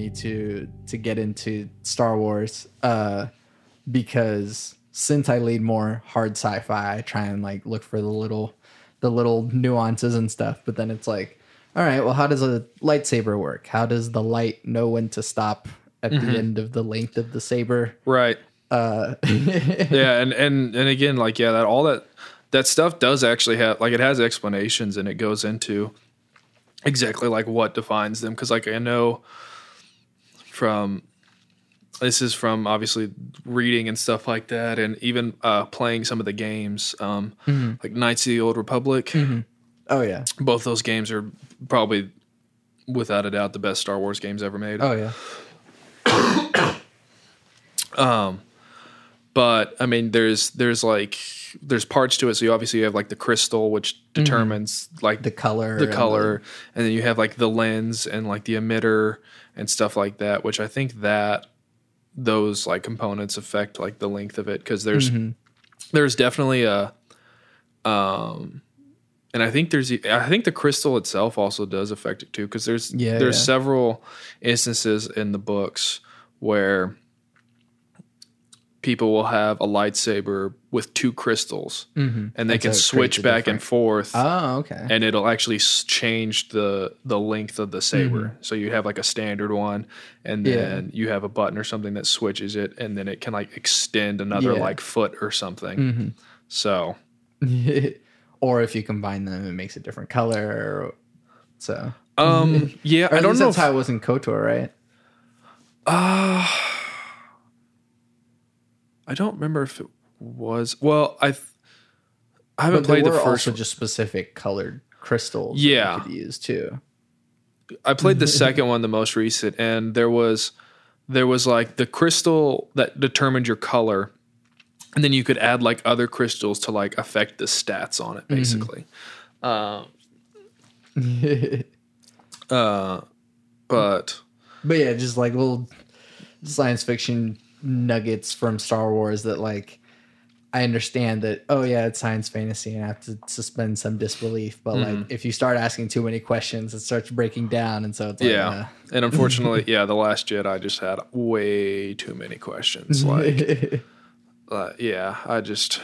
me to to get into Star Wars uh because since I lead more hard sci-fi, I try and like look for the little the little nuances and stuff, but then it's like all right, well how does a lightsaber work? How does the light know when to stop at the end of the length of the saber? Right. Uh yeah, and and and again, like yeah, that all that that stuff does actually have like it has explanations and it goes into exactly like what defines them because like I know from this is from obviously reading and stuff like that and even uh, playing some of the games um, like Knights of the Old Republic. oh yeah. Both those games are probably without a doubt the best Star Wars games ever made. Oh yeah. um, but I mean, there's there's like there's parts to it. So you obviously you have like the crystal, which determines like The color the and color, and then you have like the lens and like the emitter and stuff like that. Which I think that those like components affect like the length of it because there's Mm-hmm. there's definitely a um. And I think there's, I think the crystal itself also does affect it too, because there's Yeah, there's yeah. several instances in the books where people will have a lightsaber with two crystals, and they That's can switch back and forth, Oh, okay. and it'll actually change the the length of the saber. So you have like a standard one, and Mm-hmm. Yeah. then you have a button or something that switches it, and then it can like extend another Yeah. like foot or something. Mm-hmm. So or if you combine them, it makes a different color. So um yeah, I don't know. That's if- how it was in Kotor, right? I don't remember if it was. Well, I th- I haven't played the were first. also just specific colored crystals. that Yeah. you could use too. I played the second one, the most recent, and there was there was like the crystal that determined your color, and then you could add like other crystals to like affect the stats on it, basically. Um, uh, but But yeah, just like little science fiction nuggets from Star Wars that like I understand that oh yeah, it's science fantasy and I have to suspend some disbelief. But Mm-hmm. like if you start asking too many questions, it starts breaking down and so it's like yeah, uh, and unfortunately, yeah, the Last Jedi just had way too many questions. Like, uh, yeah, I just,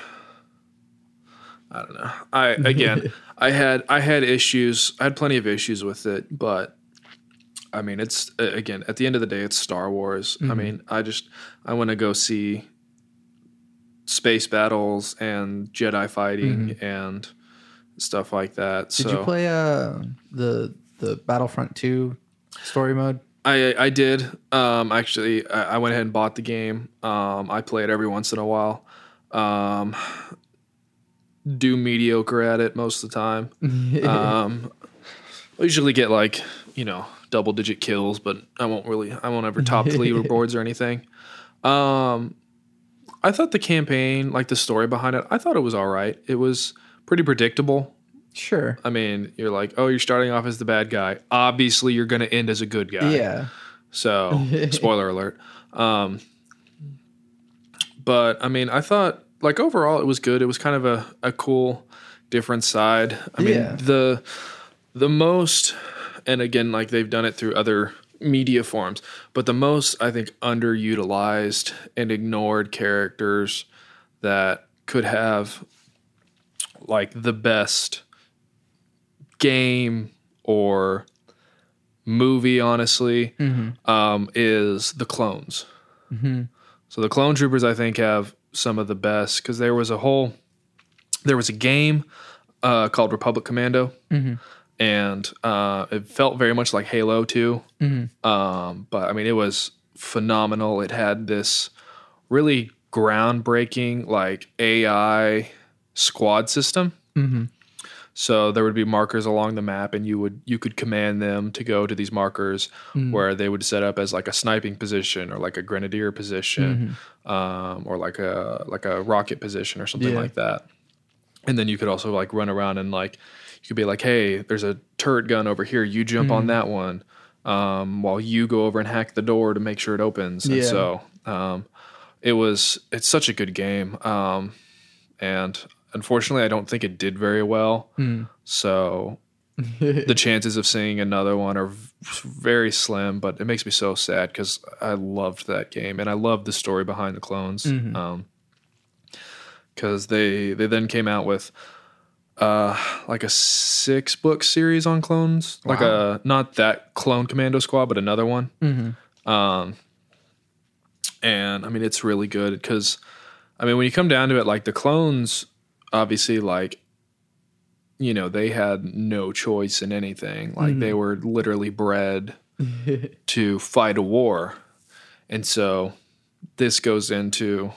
I don't know. I again, I had I had issues. I had plenty of issues with it, but I mean, it's again at the end of the day, it's Star Wars. I mean, I just I want to go see space battles and Jedi fighting and stuff like that. Did so you play uh the the Battlefront 2 story mode? I I did. Um, actually, I, I went ahead and bought the game. Um, I play it every once in a while. Um, do mediocre at it most of the time. um, I usually get like you know double digit kills, but I won't really. I won't ever top the leaderboards or anything. Um, I thought the campaign, like the story behind it, I thought it was all right. It was pretty predictable. Sure. I mean, you're like, oh, you're starting off as the bad guy. Obviously, you're going to end as a good guy. Yeah. So, spoiler alert. Um, but I mean, I thought like overall it was good. It was kind of a, a cool, different side. I mean, Yeah. the the most, and again, like they've done it through other media forms, but the most I think underutilized and ignored characters that could have like the best game or movie, honestly, um, is the clones. So the clone troopers, I think, have some of the best because there was a whole, there was a game uh, called Republic Commando, and uh, it felt very much like Halo too. Um, but I mean, it was phenomenal. It had this really groundbreaking like AI squad system. So there would be markers along the map, and you would you could command them to go to these markers where they would set up as like a sniping position or like a grenadier position, um, or like a like a rocket position or something Yeah. like that. And then you could also like run around and like you could be like, hey, there's a turret gun over here. You jump on that one, um, while you go over and hack the door to make sure it opens. And so um, it was it's such a good game. Um, and unfortunately, I don't think it did very well. So the chances of seeing another one are very slim. But it makes me so sad because I loved that game and I loved the story behind the clones. Um, because they they then came out with uh like a six book series on clones. Like a not that clone commando squad but another one. Um and i mean it's really good because i mean when you come down to it like the clones obviously like you know they had no choice in anything. Like they were literally bred to fight a war. And so this goes into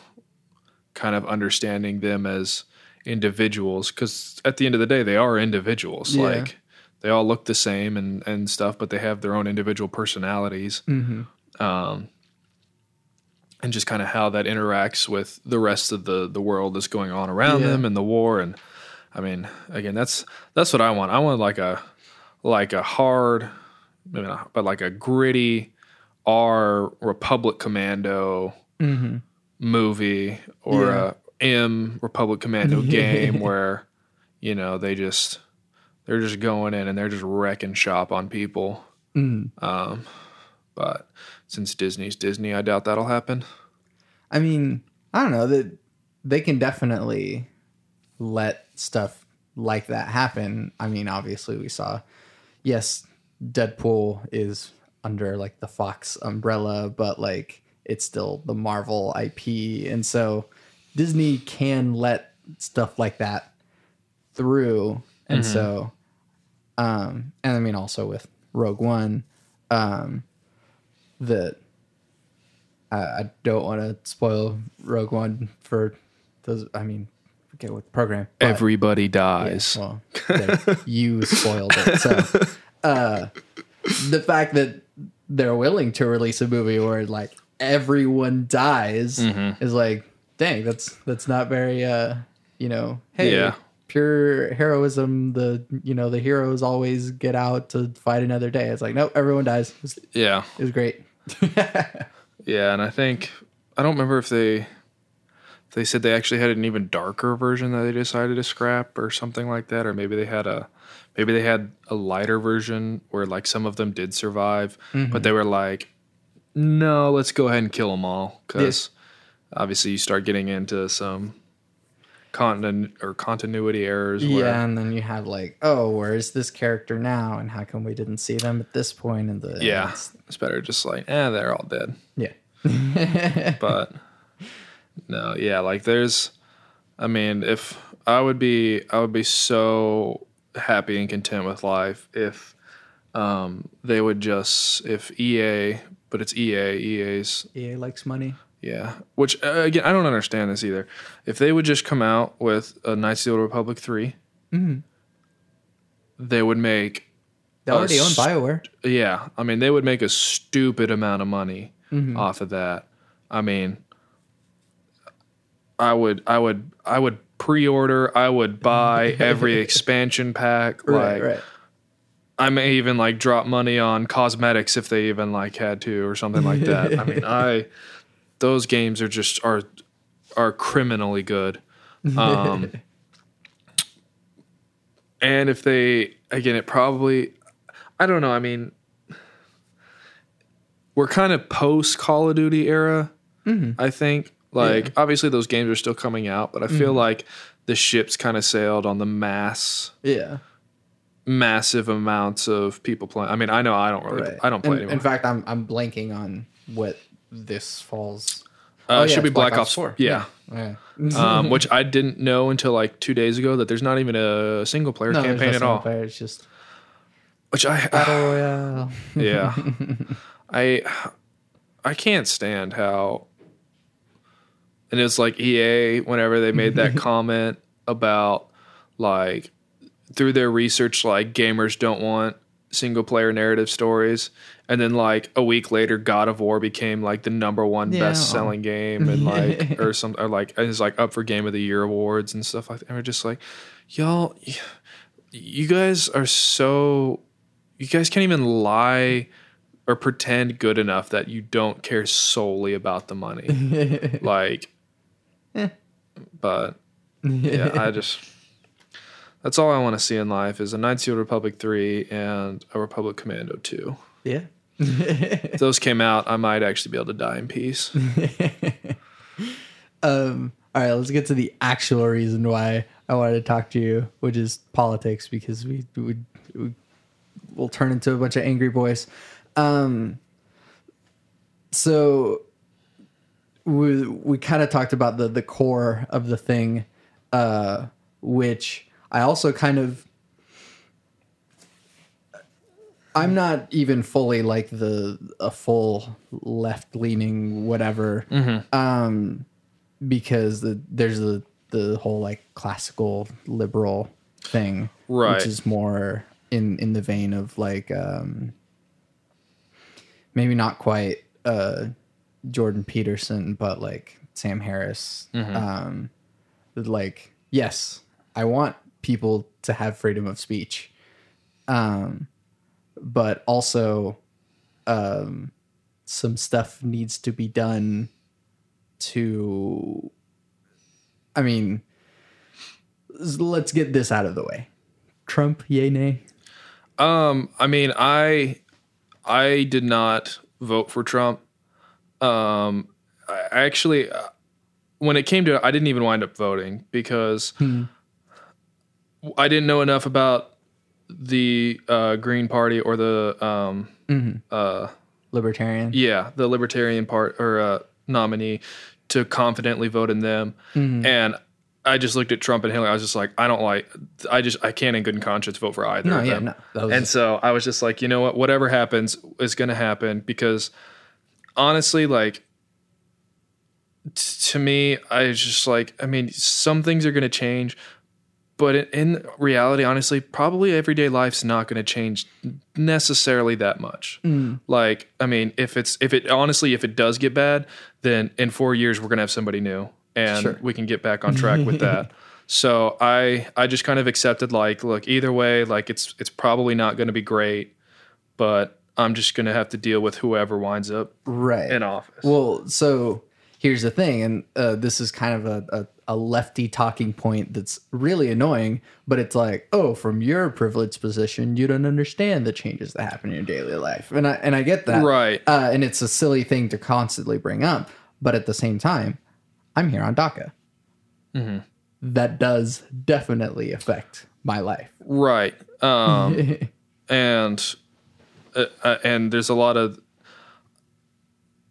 kind of understanding them as individuals because at the end of the day they are individuals Yeah. like they all look the same and and stuff but they have their own individual personalities um and just kind of how that interacts with the rest of the the world that's going on around Yeah. them and the war and i mean again that's that's what i want i want like a like a hard maybe not, but like a gritty r republic commando movie or Yeah. a M Republic Commando game where you know they just they're just going in and they're just wrecking shop on people. Um, but since Disney's Disney, I doubt that'll happen. I mean, I don't know that they can definitely let stuff like that happen. I mean, obviously we saw yes, Deadpool is under like the Fox umbrella, but like it's still the Marvel IP and so Disney can let stuff like that through. And so um and I mean also with Rogue One um that I, I don't want to spoil Rogue One for those. I mean, forget what the program. Everybody yeah, dies. well, there, you spoiled it. So, uh, the fact that they're willing to release a movie where like everyone dies Mm-hmm. is like, dang, that's that's not very, uh, you know, hey, Yeah. pure heroism. The you know the heroes always get out to fight another day. It's like, nope, everyone dies. It was, yeah, it was great. yeah, and I think I don't remember if they they said they actually had an even darker version that they decided to scrap or something like that, or maybe they had a maybe they had a lighter version where like some of them did survive, but they were like, no, let's go ahead and kill them all because obviously you start getting into some continu- or continuity errors. Where, Yeah, and then you have like, oh, where is this character now, and how come we didn't see them at this point in the yeah, it's- it's better just like, eh, they're all dead. yeah, but no, yeah, like there's I mean, if I would be I would be so happy and content with life if um they would just if EA but it's EA EA's EA likes money. Yeah which uh, again I don't understand this either if they would just come out with a Knights of the Old Republic 3 they would make They already own Bioware. yeah, I mean they would make a stupid amount of money off of that. I mean, I would, I would, I would pre-order. I would buy every expansion pack. Right, like, right. I may even like drop money on cosmetics if they even like had to or something like that. I mean, I those games are just are are criminally good. Um, and if they again, it probably I don't know. I mean, we're kind of post Call of Duty era. I think like obviously those games are still coming out, but I feel like the ship's kind of sailed on the mass Yeah, massive amounts of people playing. I mean, I know I don't really, right. I don't play anymore. In fact, I'm I'm blanking on what this falls. uh, oh, it yeah, should be Black, Black Ops Ops 4. 4. Yeah. Yeah. um, which I didn't know until like two days ago that there's not even a single player no, campaign no at single all. player, It's just Which I, battle royale. yeah, I, I can't stand how. And it's like EA whenever they made that comment about like through their research, like gamers don't want single player narrative stories. And then like a week later, God of War became like the number one Yeah. best selling game and like or some or like and it's like up for Game of the Year awards and stuff like that. And we're just like, y'all, you guys are so you guys can't even lie or pretend good enough that you don't care solely about the money. like, eh. but yeah, I just That's all I want to see in life is a Knights of the Republic 3 and a Republic Commando 2. Yeah. If those came out, I might actually be able to die in peace. Um, all right, let's get to the actual reason why I wanted to talk to you, which is politics, because we we, we will turn into a bunch of angry boys. Um, so we we kind of talked about the the core of the thing, uh, which I also kind of. I'm not even fully like the a full left leaning whatever. Um, because the, there's the the whole like classical liberal thing, Right. Which is more in in the vein of like um, maybe not quite uh, Jordan Peterson, but like Sam Harris. Um, like yes, I want people to have freedom of speech, um, but also um, some stuff needs to be done to I mean let's get this out of the way. Trump, yay nay? Um, I mean, I I did not vote for Trump. Um, I actually, uh, when it came to, it, I didn't even wind up voting because I didn't know enough about the uh, Green Party or the um, uh, Libertarian. yeah, the Libertarian part or uh, nominee to confidently vote in them. Mm-hmm. And I just looked at Trump and Hillary. I was just like, I don't like. I just I can't in good conscience vote for either. No, of yeah, them. no. And so I was just like, you know what? Whatever happens is going to happen because honestly, like t- to me, I was just like, I mean, some things are going to change, but in, reality, honestly, probably everyday life's not going to change necessarily that much. Like, I mean, if it's if it honestly, if it does get bad, then in four years we're going to have somebody new, and Sure. we can get back on track with that. So I I just kind of accepted like, look, either way, like it's it's probably not going to be great, but I'm just going to have to deal with whoever winds up right. in office. Well, so here's the thing, and uh, this is kind of a, a, a lefty talking point that's really annoying, but it's like, oh, from your privileged position, you don't understand the changes that happen in your daily life, and I and I get that, Right. Uh, and it's a silly thing to constantly bring up, but at the same time, I'm here on DACA. Mm-hmm. That does definitely affect my life. Right. Um, and uh, uh, and there's a lot of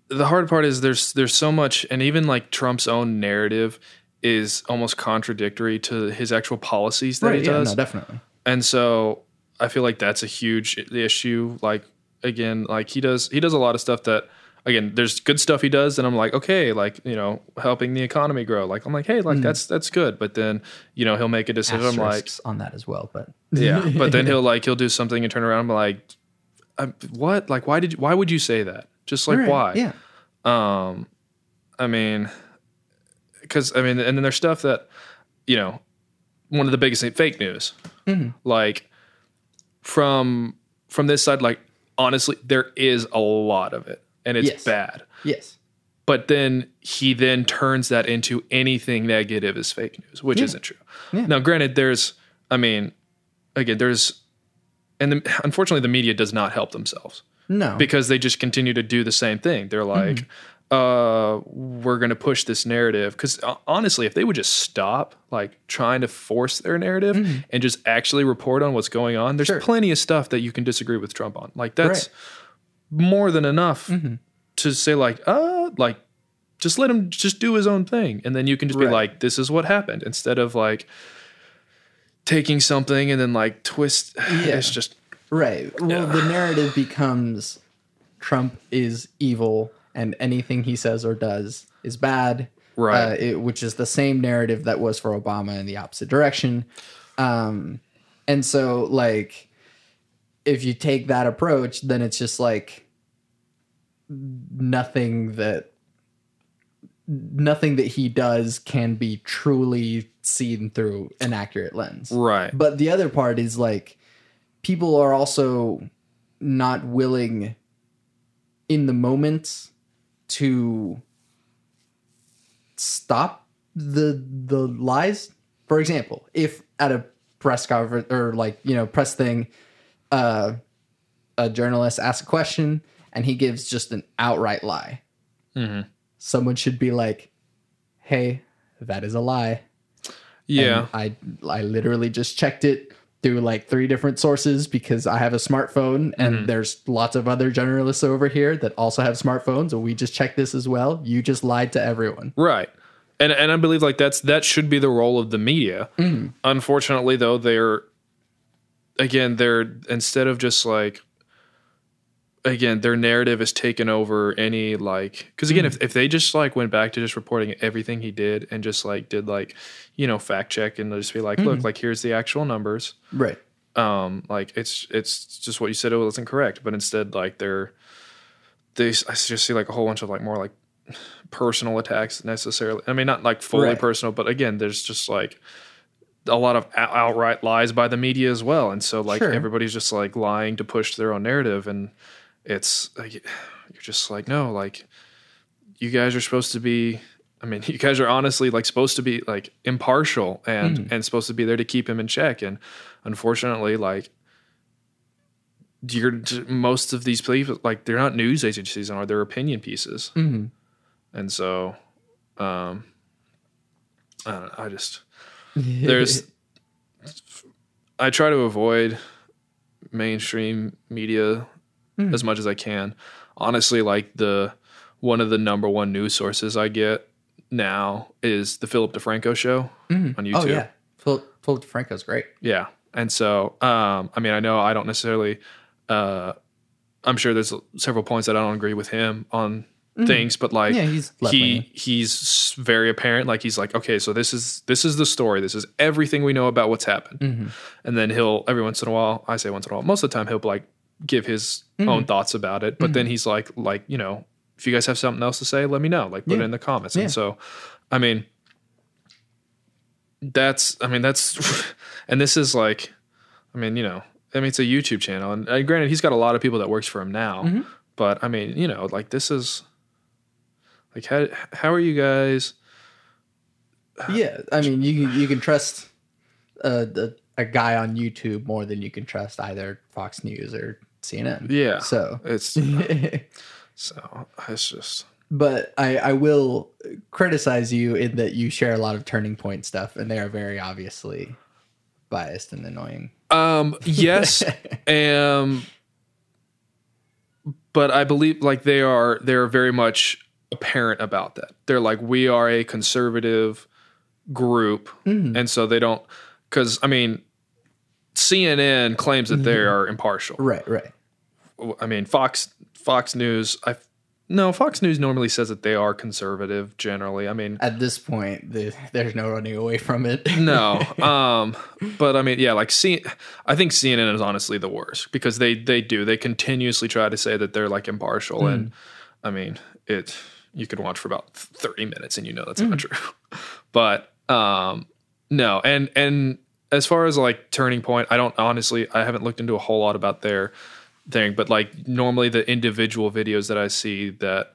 the hard part is there's there's so much and even like Trump's own narrative is almost contradictory to his actual policies that he yeah, does. no, definitely. and so I feel like that's a huge issue. Like again, like he does he does a lot of stuff that again there's good stuff he does, and I'm like okay, like you know helping the economy grow. Like I'm like hey, like that's that's good, but then you know he'll make a decision. I'm like on that as well, but yeah, but then he'll like he'll do something and turn around and be like, "Uh, what? Like why did you, why would you say that? Just like Right, why? Yeah. Um, I mean, because I mean, and then there's stuff that you know, one of the biggest thing, fake news, Mm-hmm. like from from this side, like honestly, there is a lot of it, and it's Yes. bad. Yes. But then he then turns that into anything negative is fake news, which isn't true. Yeah. Now, granted, there's, I mean, again, there's, and the, unfortunately, the media does not help themselves No. because they just continue to do the same thing. They're like, uh, we're going to push this narrative. Because honestly, if they would just stop like trying to force their narrative and just actually report on what's going on, there's Sure. plenty of stuff that you can disagree with Trump on. Like that's Right. more than enough to say like, uh, like just let him just do his own thing, and then you can just be like, this is what happened, instead of like taking something and then like twist. It's just Right. Well, the narrative becomes Trump is evil and anything he says or does is bad. Right. Uh, it, which is the same narrative that was for Obama in the opposite direction. Um, and so, like, if you take that approach, then it's just like nothing that nothing that he does can be truly seen through an accurate lens. right. But the other part is like people are also not willing in the moment to stop the the lies. For example, if at a press conference or like you know press thing, uh, a journalist asks a question and he gives just an outright lie. Someone should be like, "Hey, that is a lie." Yeah. And I I literally just checked it through like three different sources because I have a smartphone and Mm-hmm. there's lots of other generalists over here that also have smartphones and we just checked this as well. You just lied to everyone. Right. And and I believe like that's that should be the role of the media. Unfortunately though, they're again, they're instead of just like again, their narrative is taken over any like because again, if, if they just like went back to just reporting everything he did and just like did like, you know, fact check and just be like, look, like here's the actual numbers. Right. um like it's it's just what you said it wasn't correct but instead like they're they i just see like a whole bunch of like more like personal attacks necessarily i mean not like fully Right. personal but again there's just like a lot of outright lies by the media as well and so like Sure. everybody's just like lying to push their own narrative and it's like you're just like no like you guys are supposed to be I mean, you guys are honestly like supposed to be like impartial and and supposed to be there to keep him in check. And unfortunately, like you're most of these people like they're not news agencies or they're opinion pieces. hmm And so, um, I don't know. I just there's I try to avoid mainstream media as much as I can. Honestly, like the one of the number one news sources I get now is the Philip DeFranco show on YouTube. Oh yeah, Philip, Philip DeFranco's great. Yeah. And so, um, I mean, I know I don't necessarily, uh, I'm sure there's several points that I don't agree with him on things, but like. Yeah, he's he, he's very apparent. Like he's like, okay, so this is, this is the story. This is everything we know about what's happened. Mm-hmm. And then he'll, every once in a while, I say once in a while, most of the time he'll like give his Mm-hmm. own thoughts about it. But then he's like, like, you know, if you guys have something else to say, let me know, like put Yeah. it in the comments. Yeah. And so, I mean, that's i mean that's and this is like i mean you know i mean it's a youtube channel and, and granted he's got a lot of people that works for him now Mm-hmm. but i mean you know like this is like how how are you guys Yeah, I mean you can- you can trust uh, the, a guy on YouTube more than you can trust either Fox News or CNN. yeah So, it's so it's just but I I will criticize you in that you share a lot of turning point stuff, and they are very obviously biased and annoying. Um, yes, um, but I believe like they are they are very much apparent about that. They're like we are a conservative group, and so they don't because I mean CNN claims that they are impartial. Right, right. I mean Fox Fox News. I no Fox News normally says that they are conservative generally. I mean At this point, the, there's no running away from it. no um but i mean yeah like C- i think cnn is honestly the worst because they they do they continuously try to say that they're like impartial and i mean it you can watch for about 30 minutes and you know that's not true but um no and and as far as like turning point i don't honestly i haven't looked into a whole lot about their thing but like normally the individual videos that i see that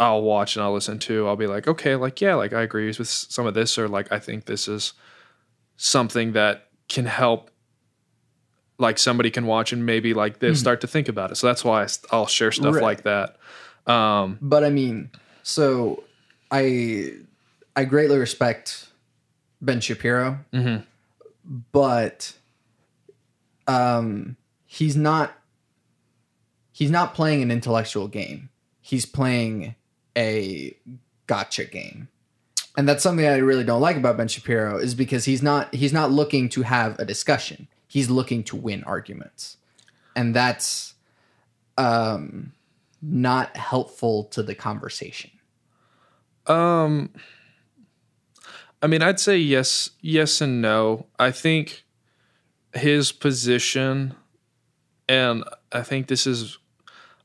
I'll watch and I'll listen to, I'll be like, okay, like, yeah, like I agree with some of this, or like, I think this is something that can help, like, somebody can watch and maybe like they start to think about it. So that's why I'll share stuff Right. like that. Um, But I mean, so I I greatly respect Ben Shapiro, Mhm. But um, he's not he's not playing an intellectual game. He's playing a gotcha game. And that's something I really don't like about Ben Shapiro is because he's not he's not looking to have a discussion. He's looking to win arguments. And that's um not helpful to the conversation. Um, I mean, I'd say yes, yes and no. I think his position, and I think this is,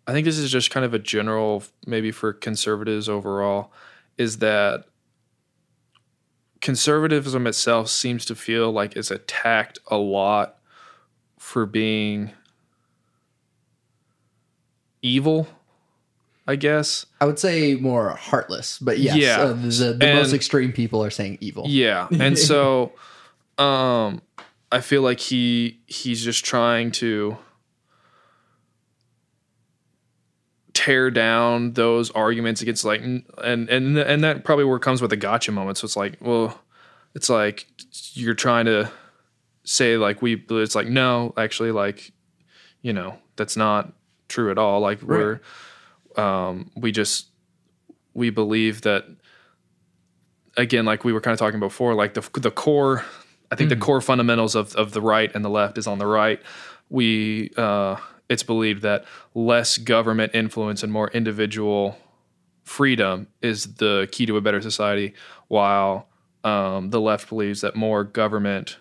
I think this is just kind of a general, maybe for conservatives overall, is that conservatism itself seems to feel like it's attacked a lot for being evil. I guess. I would say more heartless, but yes, Yeah. uh, the, the And- most extreme people are saying evil. Yeah. And so um I feel like he he's just trying to tear down those arguments against like and and and that probably where comes with the gotcha moment. So it's like, well, it's like you're trying to say like we it's like no, actually like you know, that's not true at all. Like we're um we just we believe that again like we were kind of talking before like the the core I think mm-hmm. the core fundamentals of of the right and the left is on the right. We uh it's believed that less government influence and more individual freedom is the key to a better society, while um, the left believes that more government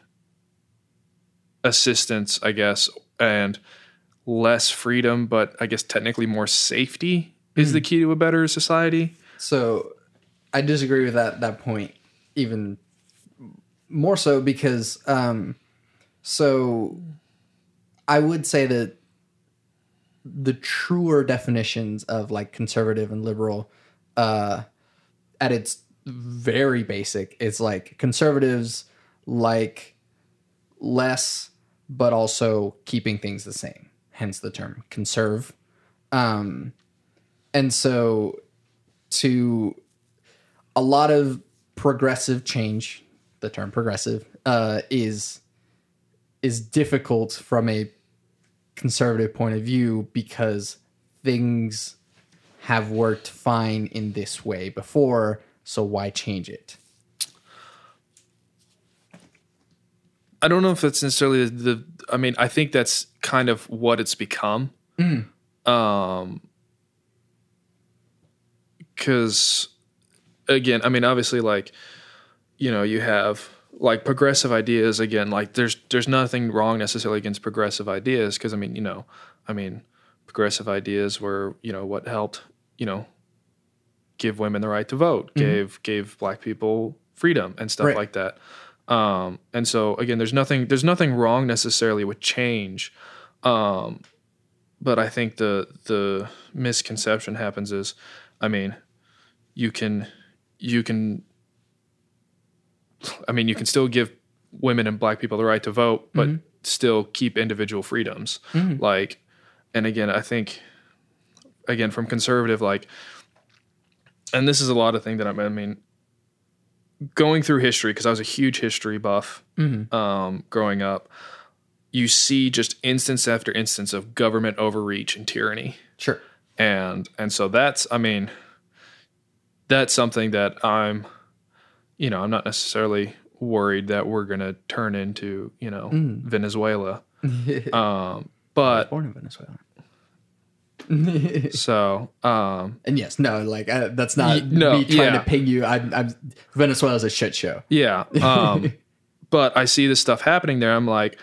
assistance, I guess, and less freedom, but I guess technically more safety is mm. the hmm. key to a better society. So I disagree with that that point even more so because um so I would say that the truer definitions of like conservative and liberal uh at its very basic it's like conservatives like less but also keeping things the same hence the term conserve um and so to a lot of progressive change the term progressive uh is is difficult from a conservative point of view because things have worked fine in this way before, so why change it? I don't know if that's necessarily the, the I mean, I think that's kind of what it's become. Mm. Um cuz again, I mean, obviously like you know, you have like progressive ideas again like there's there's nothing wrong necessarily against progressive ideas because i mean you know i mean progressive ideas were you know what helped you know give women the right to vote mm-hmm. gave gave black people freedom and stuff right. like that um, and so again there's nothing there's nothing wrong necessarily with change um, but i think the the misconception happens is i mean you can you can I mean, you can still give women and black people the right to vote, but mm-hmm. still keep individual freedoms. Mm-hmm. Like, and again, I think, again, from conservative, like, and this is a lot of thing that I mean, going through history because I was a huge history buff mm-hmm. um, growing up. You see just instance after instance of government overreach and tyranny. Sure. And and so that's I mean that's something that I'm you know, I'm not necessarily worried that we're going to turn into, you know, mm. Venezuela. um, but born in Venezuela. so, um, and yes, no, like uh, that's not y- no, me trying yeah. to ping you. I'm, I'm Venezuela's a shit show. Yeah. Um, but I see this stuff happening there. I'm like,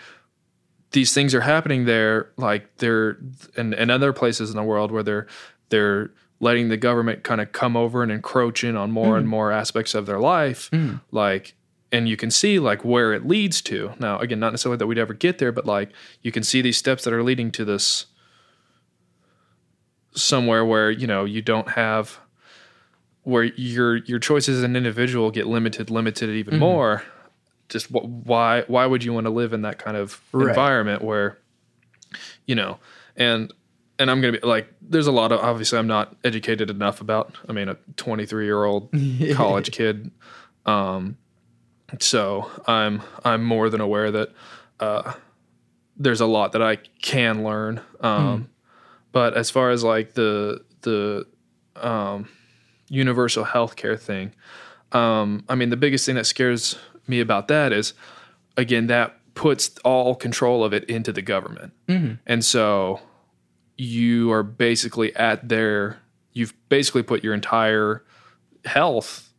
these things are happening there, like they're in, in other places in the world where they're they're letting the government kind of come over and encroach in on more mm. and more aspects of their life mm. like and you can see like where it leads to now again not necessarily that we'd ever get there but like you can see these steps that are leading to this somewhere where you know you don't have where your your choices as an individual get limited limited even mm more just why why would you want to live in that kind of right. environment where you know and and I'm gonna be like, there's a lot of obviously I'm not educated enough about. I mean, a 23 year old college kid. Um, so I'm I'm more than aware that uh, there's a lot that I can learn. Um, mm. But as far as like the the um, universal healthcare thing, um, I mean, the biggest thing that scares me about that is, again, that puts all control of it into the government, mm-hmm. and so you are basically at their you've basically put your entire health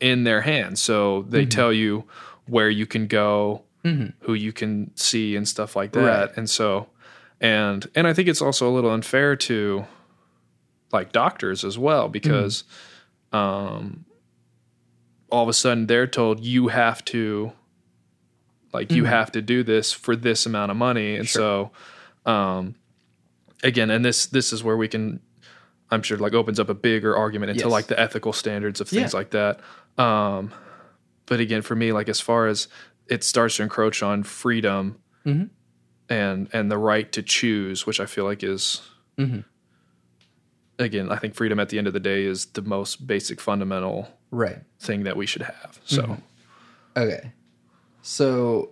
in their hands. So they mm-hmm. tell you where you can go, mm-hmm. who you can see and stuff like that. Right. And so and and I think it's also a little unfair to like doctors as well because mm-hmm. um all of a sudden they're told you have to like you mm-hmm. have to do this for this amount of money and sure. so um again, and this this is where we can, I'm sure, like opens up a bigger argument into yes. like the ethical standards of things yeah. like that. Um, but again, for me, like as far as it starts to encroach on freedom Mhm. And and the right to choose, which I feel like is Mhm. again, I think freedom at the end of the day is the most basic fundamental Right. thing that we should have. So Mm-hmm. Okay. So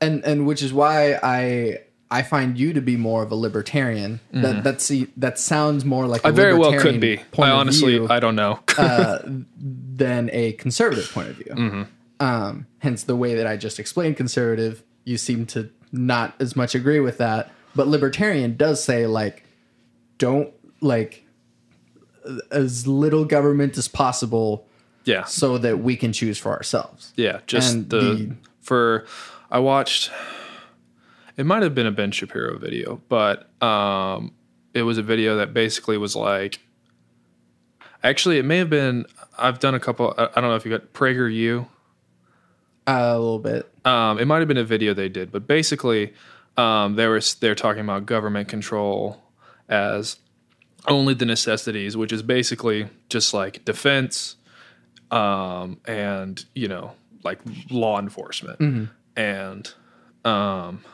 and and which is why I I find you to be more of a libertarian. That that's the that sounds more like a Mm-hmm. I very well could be. I honestly view, I don't know. uh, than a conservative point of view. Mm-hmm. Um, hence the way that I just explained conservative, you seem to not as much agree with that. But libertarian does say like, don't like as little government as possible yeah. so that we can choose for ourselves. Yeah, just And the, the- for I watched it might have been a Ben Shapiro video, but um it was a video that basically was like actually it may have been I've done a couple I I don't know if you got PragerU. Uh, a little bit. Um it might have been a video they did, but basically um they were they're talking about government control as only the necessities, which is basically just like defense um and you know like law enforcement. And um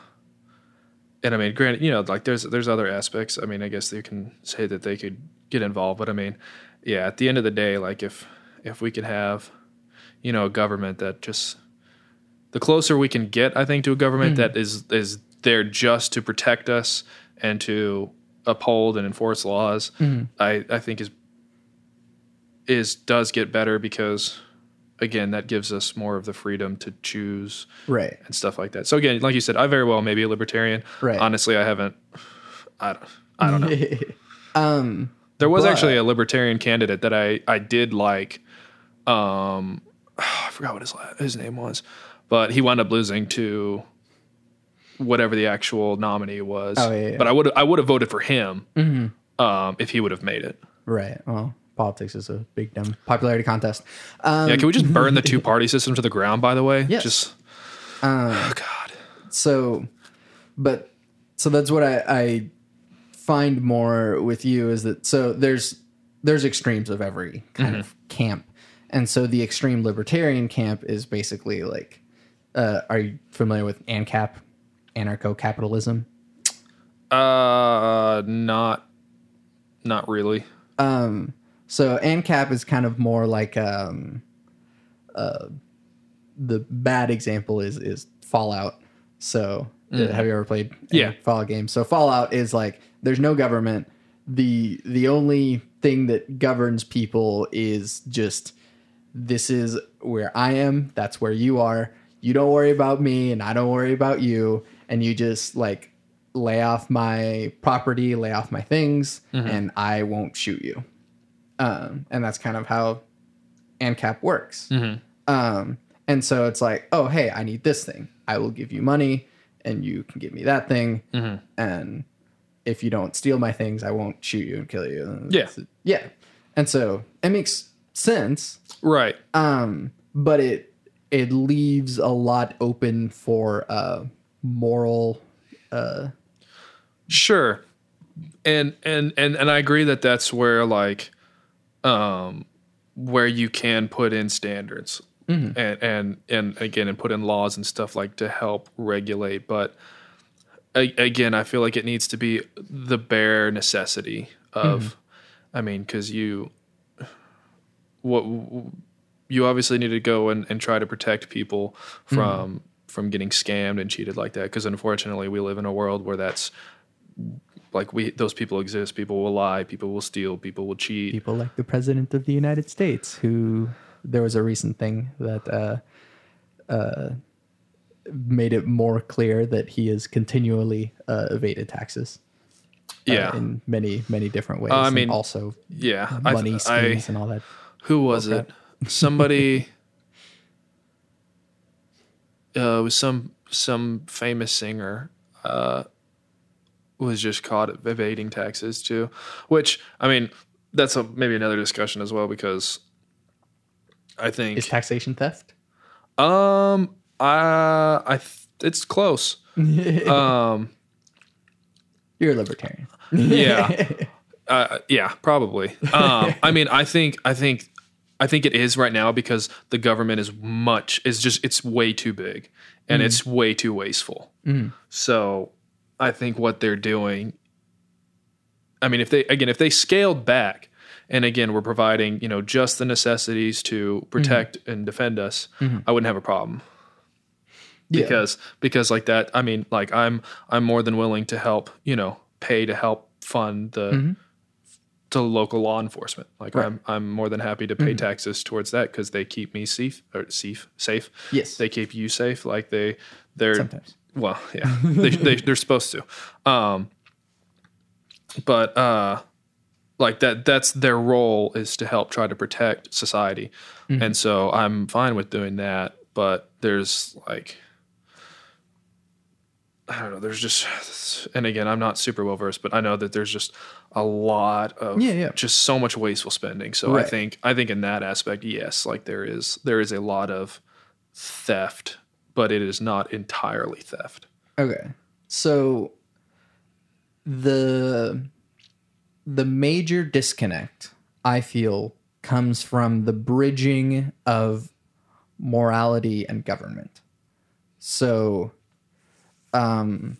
and I mean granted you know like there's there's other aspects. I mean I guess you can say that they could get involved but I mean yeah at the end of the day like if if we could have you know a government that just the closer we can get I think to a government that is is there just to protect us and to uphold and enforce laws I I think is is does get better because again that gives us more of the freedom to choose Right. and stuff like that. So again, like you said, I very well may be a libertarian. Right. Honestly, I haven't. I don't. I don't know. um, There was But- actually a libertarian candidate that I I did like. Um, I forgot what his his name was, but he wound up losing to whatever the actual nominee was. Oh, yeah, Mm-hmm. yeah. But I would I would have voted for him um, if he would have made it. right. Well, politics is a big dumb popularity contest. Um, Yeah, can we just burn the two party system to the ground? By the way, Yes. just Um, oh god. so but so that's what I, I find more with you is that so there's there's extremes of every kind of camp and so the extreme libertarian camp is basically like uh, are you familiar with ancap anarcho-capitalism? Uh, not not really. um so ancap is kind of more like um uh the bad example is is fallout. So uh, have you ever played Yeah. fallout games? So fallout is like there's no government. The the only thing that governs people is just this is where i am that's where you are you don't worry about me and i don't worry about you and you just like lay off my property lay off my things and i won't shoot you um, and that's kind of how ANCAP works. Um, and so it's like, oh, hey, I need this thing. I will give you money, and you can give me that thing. And if you don't steal my things, I won't shoot you and kill you. And Yeah. yeah. And so it makes sense, Right. um, but it it leaves a lot open for uh, moral. Uh, Sure. And and and and I agree that that's where like um where you can put in standards and and and again and put in laws and stuff like to help regulate but again I feel like it needs to be the bare necessity of I mean cuz you what you obviously need to go and, and try to protect people from from getting scammed and cheated like that because unfortunately we live in a world where that's like we those people exist people will lie people will steal people will cheat people like the president of the United States, who there was a recent thing that uh, uh, made it more clear that he has continually uh, evaded taxes. uh, yeah in many many different ways. I and mean, also yeah money I, schemes and all that. who was it somebody uh was some some famous singer uh was just caught evading taxes too which i mean that's a maybe another discussion as well because i think Is taxation theft? um i i th- it's close um You're a libertarian. yeah uh, yeah probably um i mean i think i think I think it is right now because the government is much is just it's way too big and mm. it's way too wasteful. Mm. So I think what they're doing I mean if they again if they scaled back and again we're providing, you know, just the necessities to protect mm-hmm. and defend us, mm-hmm. I wouldn't have a problem. Yeah. Because because like that, I mean, like I'm I'm more than willing to help, you know, pay to help fund the mm-hmm. To local law enforcement. Like Right. I'm I'm more than happy to pay taxes towards that because they keep me safe or safe safe. Yes. They keep you safe. Like they they're Sometimes. well, yeah, they, they they're supposed to. Um, but uh, like that that's their role is to help try to protect society, and so I'm fine with doing that. But there's like. I don't know. There's just, and again, I'm not super well versed, but I know that there's just a lot of Yeah, yeah. just so much wasteful spending. So I think I think in that aspect, yes, like there is there is a lot of theft, but it is not entirely theft. Okay. So the the major disconnect I feel comes from the bridging of morality and government. So um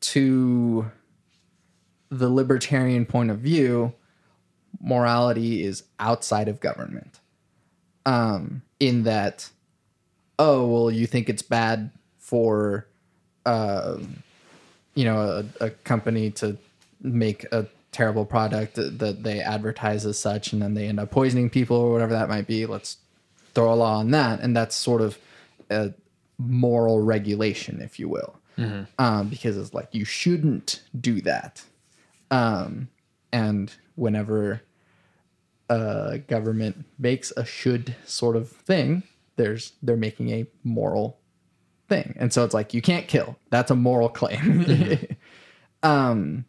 to the libertarian point of view, morality is outside of government. Um in that oh well you think it's bad for um, you know a, a company to make a terrible product that, they advertise as such and then they end up poisoning people or whatever that might be let's throw a law on that and that's sort of moral regulation if you will um, because it's like you shouldn't do that um, and whenever a government makes a should sort of thing there's they're making a moral thing. And so it's like you can't kill. That's a moral claim. um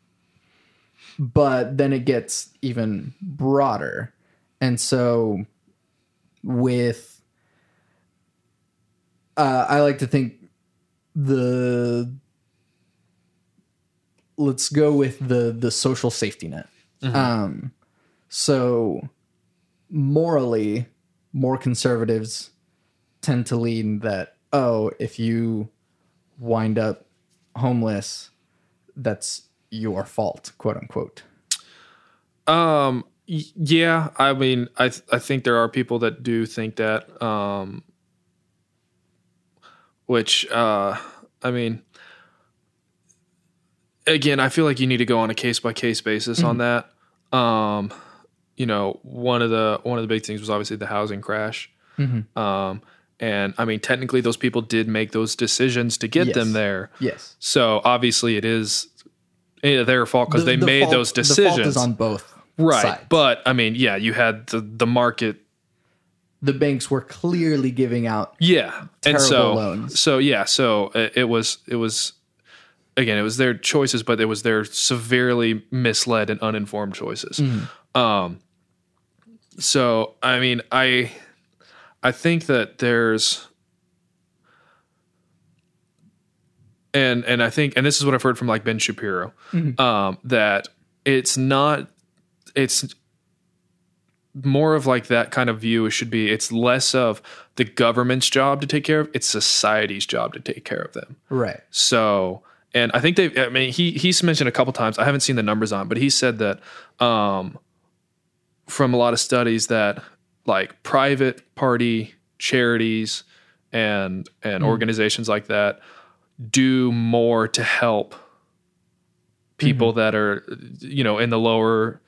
but then it gets even broader. And so with uh I like to think the let's go with the the social safety net. Um so morally more conservatives tend to lean that oh if you wind up homeless that's your fault quote unquote Um, yeah, I mean, I th- I think there are people that do think that. Um, which uh, I mean, again, I feel like you need to go on a case by case basis on that. Um, you know, one of the one of the big things was obviously the housing crash. Um, and I mean, technically, those people did make those decisions to get Yes. them there. yes So obviously, it is eh, their fault because The- they the made fault- those the decisions. fault is on both right sides. but i mean yeah you had the the market the banks were clearly giving out yeah and so loans. so yeah so it, it was it was again it was their choices but it was their severely misled and uninformed choices Mm-hmm. um so i mean i i think that there's and and i think and this is what i've heard from like ben shapiro Mm-hmm. um that it's not it's more of like that kind of view should be it's less of the government's job to take care of it's society's job to take care of them. Right. So and i think they i mean he he's mentioned a couple times i haven't seen the numbers on but he said that um from a lot of studies that like private party charities and and organizations like that do more to help people that are you know in the lower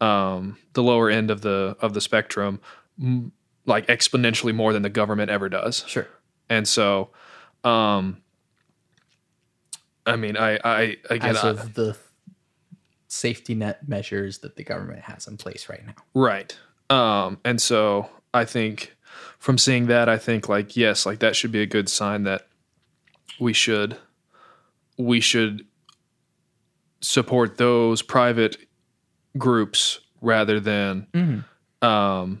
um the lower end of the of the spectrum m- like exponentially more than the government ever does. Sure. And so um i mean i i again as I- of the safety net measures that the government has in place right now. Right. Um, and so I think from seeing that, I think like, yes, like that should be a good sign that we should, we should support those private groups rather than, um,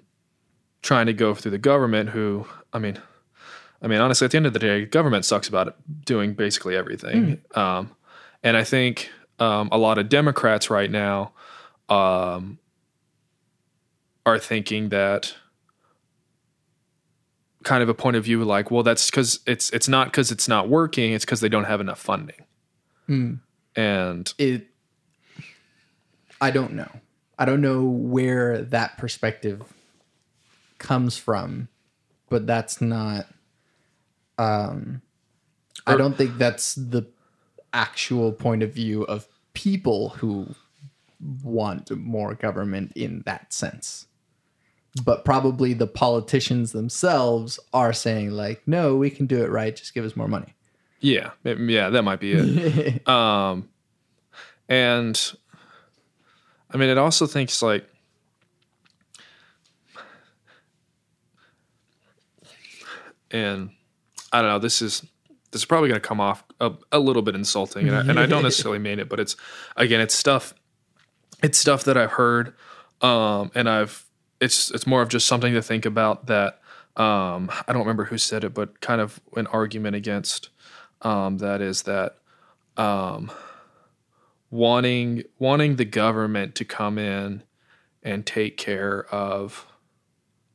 trying to go through the government who, I mean, I mean, honestly, at the end of the day, government sucks about it, doing basically everything. Um, and I think um, a lot of Democrats right now um, are thinking that kind of a point of view like, well, that's because it's it's not because it's not working; it's because they don't have enough funding. And it i don't know. I don't know where that perspective comes from but that's not um i don't think that's the actual point of view of people who want more government in that sense. But probably the politicians themselves are saying like no we can do it right just give us more money. Yeah, yeah, that might be it. um, and I mean, it also thinks like and I don't know. This is this is probably going to come off a, a little bit insulting, and I, and I don't necessarily mean it, but it's again, it's stuff. It's stuff that I've heard, um, and I've it's it's more of just something to think about. That um, I don't remember who said it, but kind of an argument against um, that is that um, wanting wanting the government to come in and take care of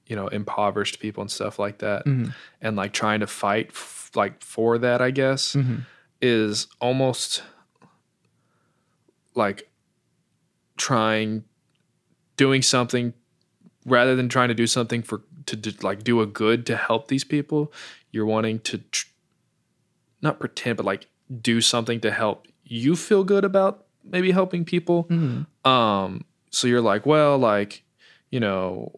you know impoverished people and stuff like that. Mm-hmm. And like trying to fight f- like for that i guess mm-hmm. is almost like trying doing something rather than trying to do something for to do, like do a good to help these people you're wanting to tr- not pretend but like do something to help you feel good about maybe helping people. Mm-hmm. Um so you're like well like you know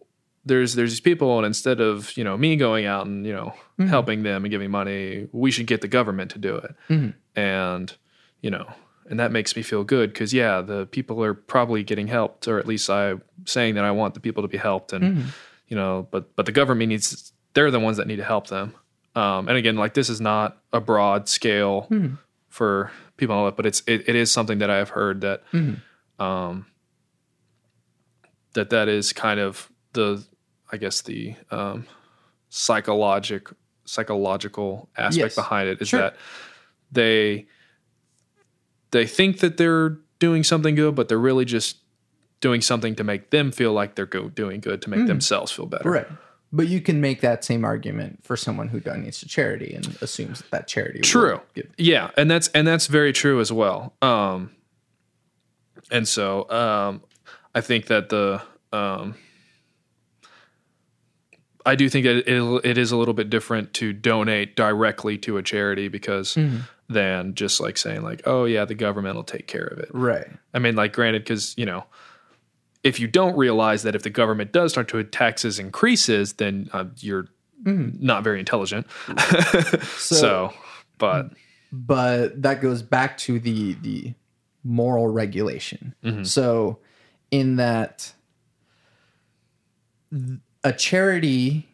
there's there's these people and instead of you know me going out and you know mm-hmm. helping them and giving money we should get the government to do it. Mm-hmm. And you know and that makes me feel good because yeah the people are probably getting helped or at least i saying that i want the people to be helped and you know but but the government needs they're the ones that need to help them. Um, and again like this is not a broad scale for people but it's it, it is something that i've heard that um, that that is kind of the i guess the um, psychologic psychological aspect Yes. behind it is Sure. that they they think that they're doing something good but they're really just doing something to make them feel like they're go- doing good to make themselves feel better Right. But you can make that same argument for someone who donates to charity and assumes that, that charity will True. Yeah, and that's and that's very true as well. Um, and so um, I think that the um, I do think that it, it is a little bit different to donate directly to a charity because than just like saying like, oh yeah, the government will take care of it. Right. I mean, like, granted, because you know, if you don't realize that if the government does start to taxes increases, then uh, you're hmm. not very intelligent. so, but But that goes back to the the moral regulation. Mm-hmm. So in that a charity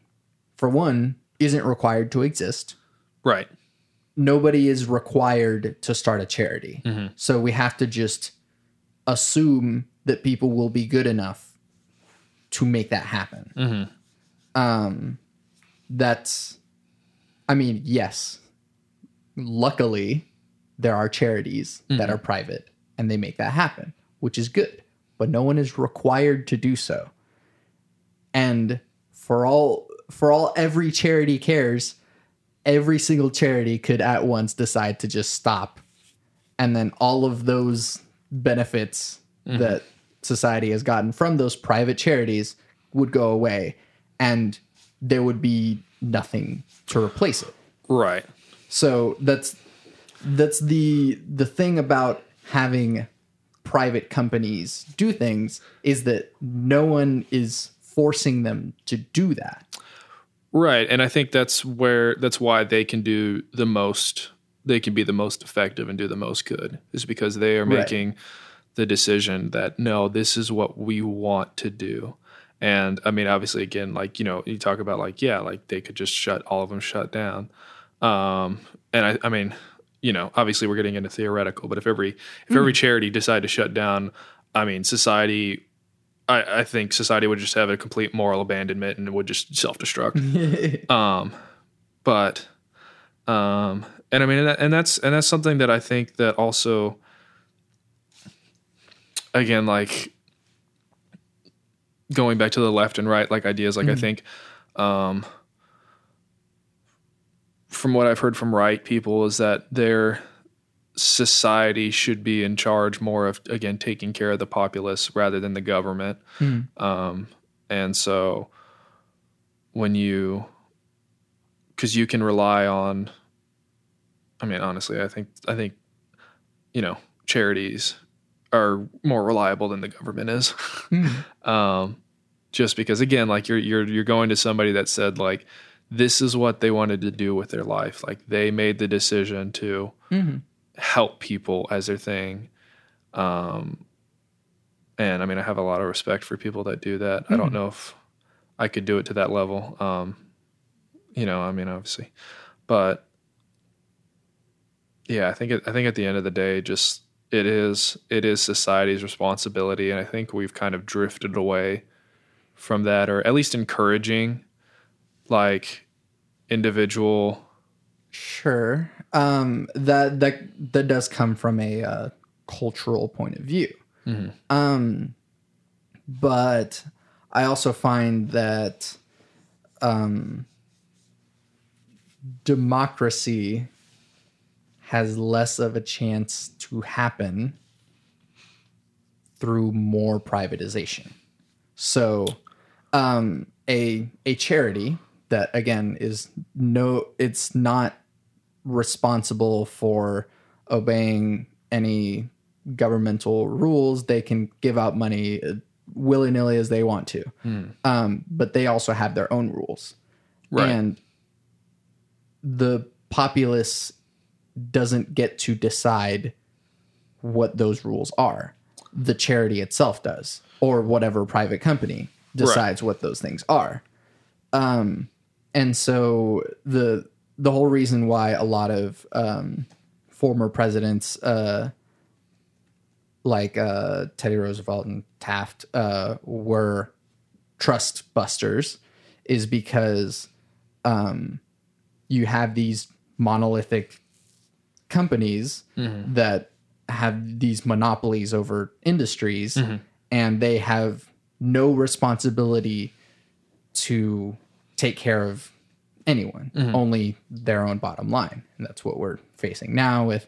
for one isn't required to exist. right, nobody is required to start a charity. Mm-hmm. So we have to just assume that people will be good enough to make that happen. Mm-hmm. Um, that's, I mean, yes. Luckily, there are charities that mm-hmm. are private and they make that happen, which is good. But no one is required to do so. And for all for all every charity cares, every single charity could at once decide to just stop and then all of those benefits mm-hmm. that society has gotten from those private charities would go away and there would be nothing to replace it right, so that's that's the the thing about having private companies do things is that no one is forcing them to do that right. And I think that's where that's why they can do the most. They can be the most effective and do the most good is because they are Right. The decision that no, this is what we want to do. And I mean, obviously, again, like you know, you talk about like yeah, like they could just shut all of them shut down. Um, and I, I mean, you know, obviously we're getting into theoretical, but if every if every charity decided to shut down, I mean, society. I, I think society would just have a complete moral abandonment and would just self destruct. um, but, um, and I mean, and, that, and that's and that's something that I think that also, again, like going back to the left and right like ideas like i think um from what i've heard from right people is that their society should be in charge more of again taking care of the populace rather than the government. Um and so when you because you can rely on i mean honestly i think i think you know charities are more reliable than the government is. Um just because again like you're you're you're going to somebody that said like this is what they wanted to do with their life. Like they made the decision to help people as their thing. Um and i mean i have a lot of respect for people that do that. I don't know if i could do it to that level. Um you know i mean obviously. But yeah i think it, i think at the end of the day just it is it is society's responsibility and i think we've kind of drifted away from that or at least encouraging like individual Sure. Um, that that that does come from a uh, cultural point of view. Um, but I also find that um, democracy has less of a chance to happen through more privatization. So, um, a a charity that again is no, it's not responsible for obeying any governmental rules. They can give out money willy nilly as they want to, um, but they also have their own rules, Right. and the populace doesn't get to decide what those rules are. The charity itself does, or whatever private company decides what those things are. Um, and so the the whole reason why a lot of um, former presidents, uh, like uh, Teddy Roosevelt and Taft, uh, were trust busters, is because um, you have these monolithic companies that have these monopolies over industries and they have no responsibility to take care of anyone only their own bottom line. And that's what we're facing now with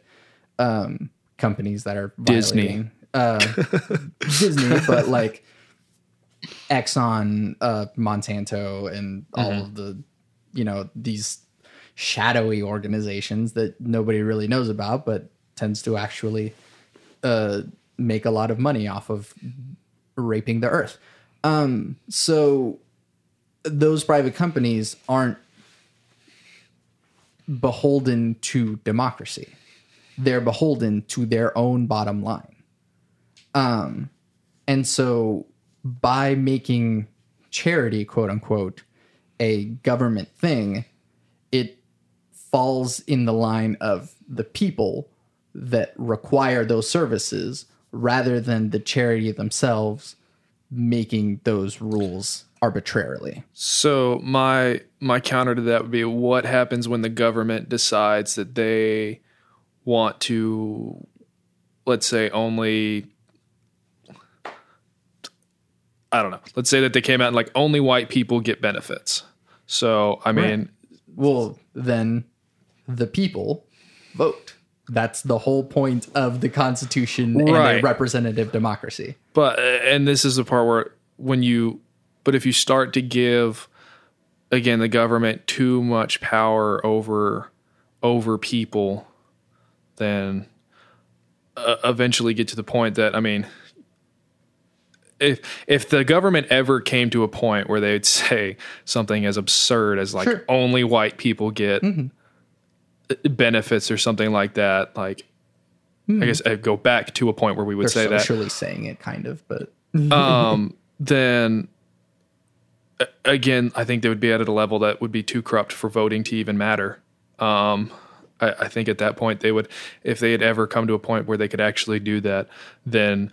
um, companies that are Disney. violating, uh, disney but like exxon uh, monsanto and all of the you know these shadowy organizations that nobody really knows about but tends to actually uh, make a lot of money off of raping the earth. Um, so those private companies aren't beholden to democracy. They're beholden to their own bottom line. Um, and so by making charity quote unquote a government thing falls in the line of the people that require those services rather than the charity themselves making those rules arbitrarily. So my my counter to that would be what happens when the government decides that they want to let's say only I don't know. Let's say that they came out and like only white people get benefits. So I mean Well, then the people vote. That's the whole point of the Constitution and a representative democracy. But and this is the part where when you but if you start to give again the government too much power over over people then uh, eventually get to the point that I mean if if the government ever came to a point where they'd say something as absurd as like Sure. only white people get benefits or something like that like I guess I'd go back to a point where we would They're say that socially saying it, kind of, but um, then again, I think they would be at a level that would be too corrupt for voting to even matter. Um, I, I think at that point they would, if they had ever come to a point where they could actually do that, then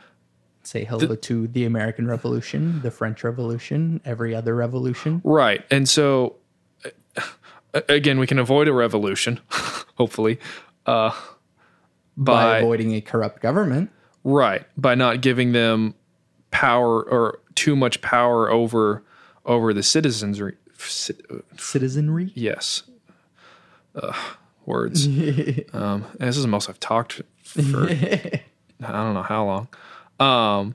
say hello to the American Revolution, the French Revolution, every other revolution. right. And so again, we can avoid a revolution, hopefully, uh, by by, avoiding a corrupt government. right by not giving them power or too much power over over the citizens. Citizenry. Yes. Uh, words. um, this is the most I've talked for I don't know how long. Um,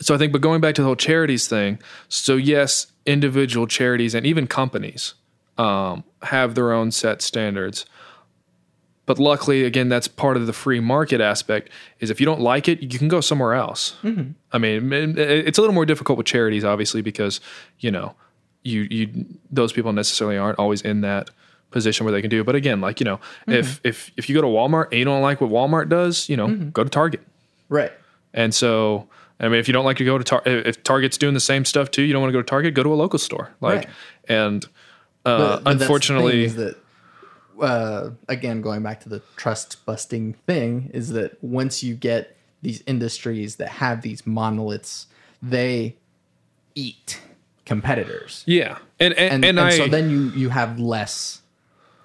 so I think, but going back to the whole charities thing, so yes, individual charities and even companies um, have their own set standards. But luckily, again, that's part of the free market aspect. Is if you don't like it, you can go somewhere else. Mm-hmm. I mean, it's a little more difficult with charities, obviously, because you know, you you those people necessarily aren't always in that position where they can do. it. But again, like you know, Mm-hmm. if if if you go to Walmart and you don't like what Walmart does, you know, Mm-hmm. go to Target. Right. And so, I mean, if you don't like to go to Target, if Target's doing the same stuff too, you don't want to go to Target, go to a local store. Like, Right. and uh, But- but that's the thing unfortunately, is that uh, again going back to the trust busting thing is that once you get these industries that have these monoliths, they eat competitors, yeah, and and, and, and, and, I so then you you have less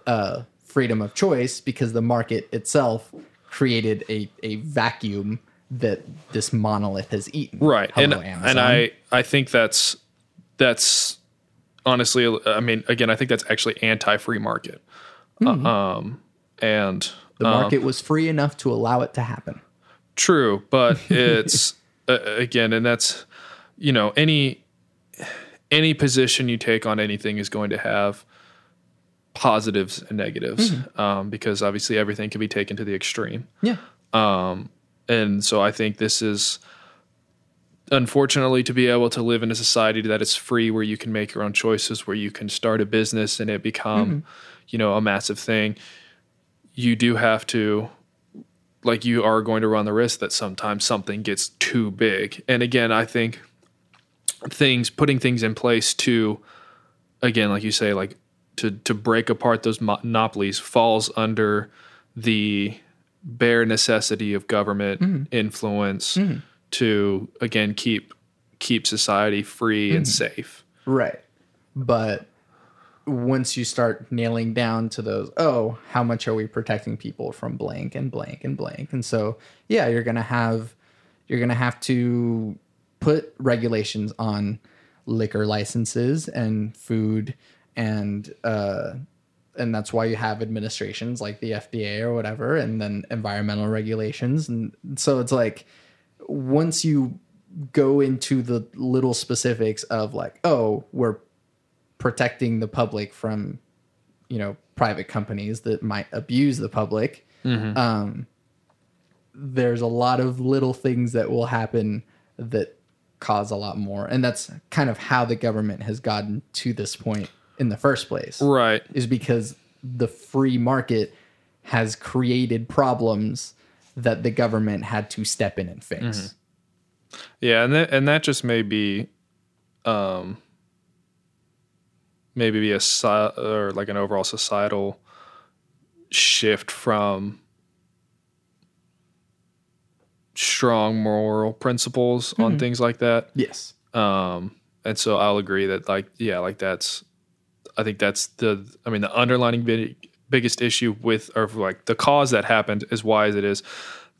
uh, freedom of choice because the market itself created a a vacuum that this monolith has eaten. right, and Amazon. and I I think that's that's honestly, I mean, again, I think that's actually anti-free market. Uh, um, and the market was free enough to allow it to happen. True, but it's uh, again, and that's you know any any position you take on anything is going to have positives and negatives um, because obviously everything can be taken to the extreme, Yeah. and so I think this is unfortunately to be able to live in a society that is free where you can make your own choices where you can start a business and it become mm-hmm. you know a massive thing you do have to like you are going to run the risk that sometimes something gets too big. And again, I think things putting things in place to again, like you say, like to to break apart those monopolies falls under the bare necessity of government mm-hmm. influence mm-hmm. To again keep keep society free and safe. Right. But once you start nailing down to those, oh, how much are we protecting people from blank and blank and blank? And so, yeah, you're going to have you're going to have to put regulations on liquor licenses and food and uh and that's why you have administrations like the FDA or whatever and then environmental regulations and so it's like once you go into the little specifics of like oh we're protecting the public from you know private companies that might abuse the public um there's a lot of little things that will happen that cause a lot more. And that's kind of how the government has gotten to this point in the first place. Right. is because the free market has created problems that the government had to step in and fix. Yeah, and that and that just may be, um, maybe be a or like an overall societal shift from strong moral principles on things like that. Yes. Um, and so I'll agree that like yeah, like that's I think that's the I mean the underlining big, biggest issue with or like the cause that happened is why it is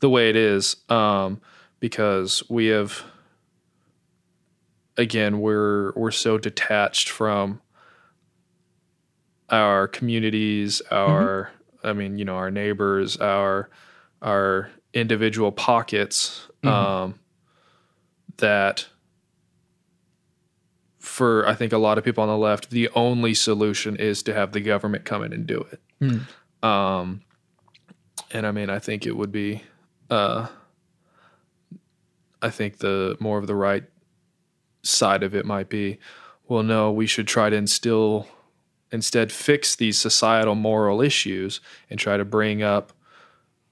the way it is um, because we have again we're we're so detached from our communities our I mean you know our neighbors our our individual pockets um, that for I think a lot of people on the left, the only solution is to have the government come in and do it. Um, and I mean, I think it would be, uh, I think the more of the right side of it might be, well, no, we should try to instill, instead, fix these societal moral issues and try to bring up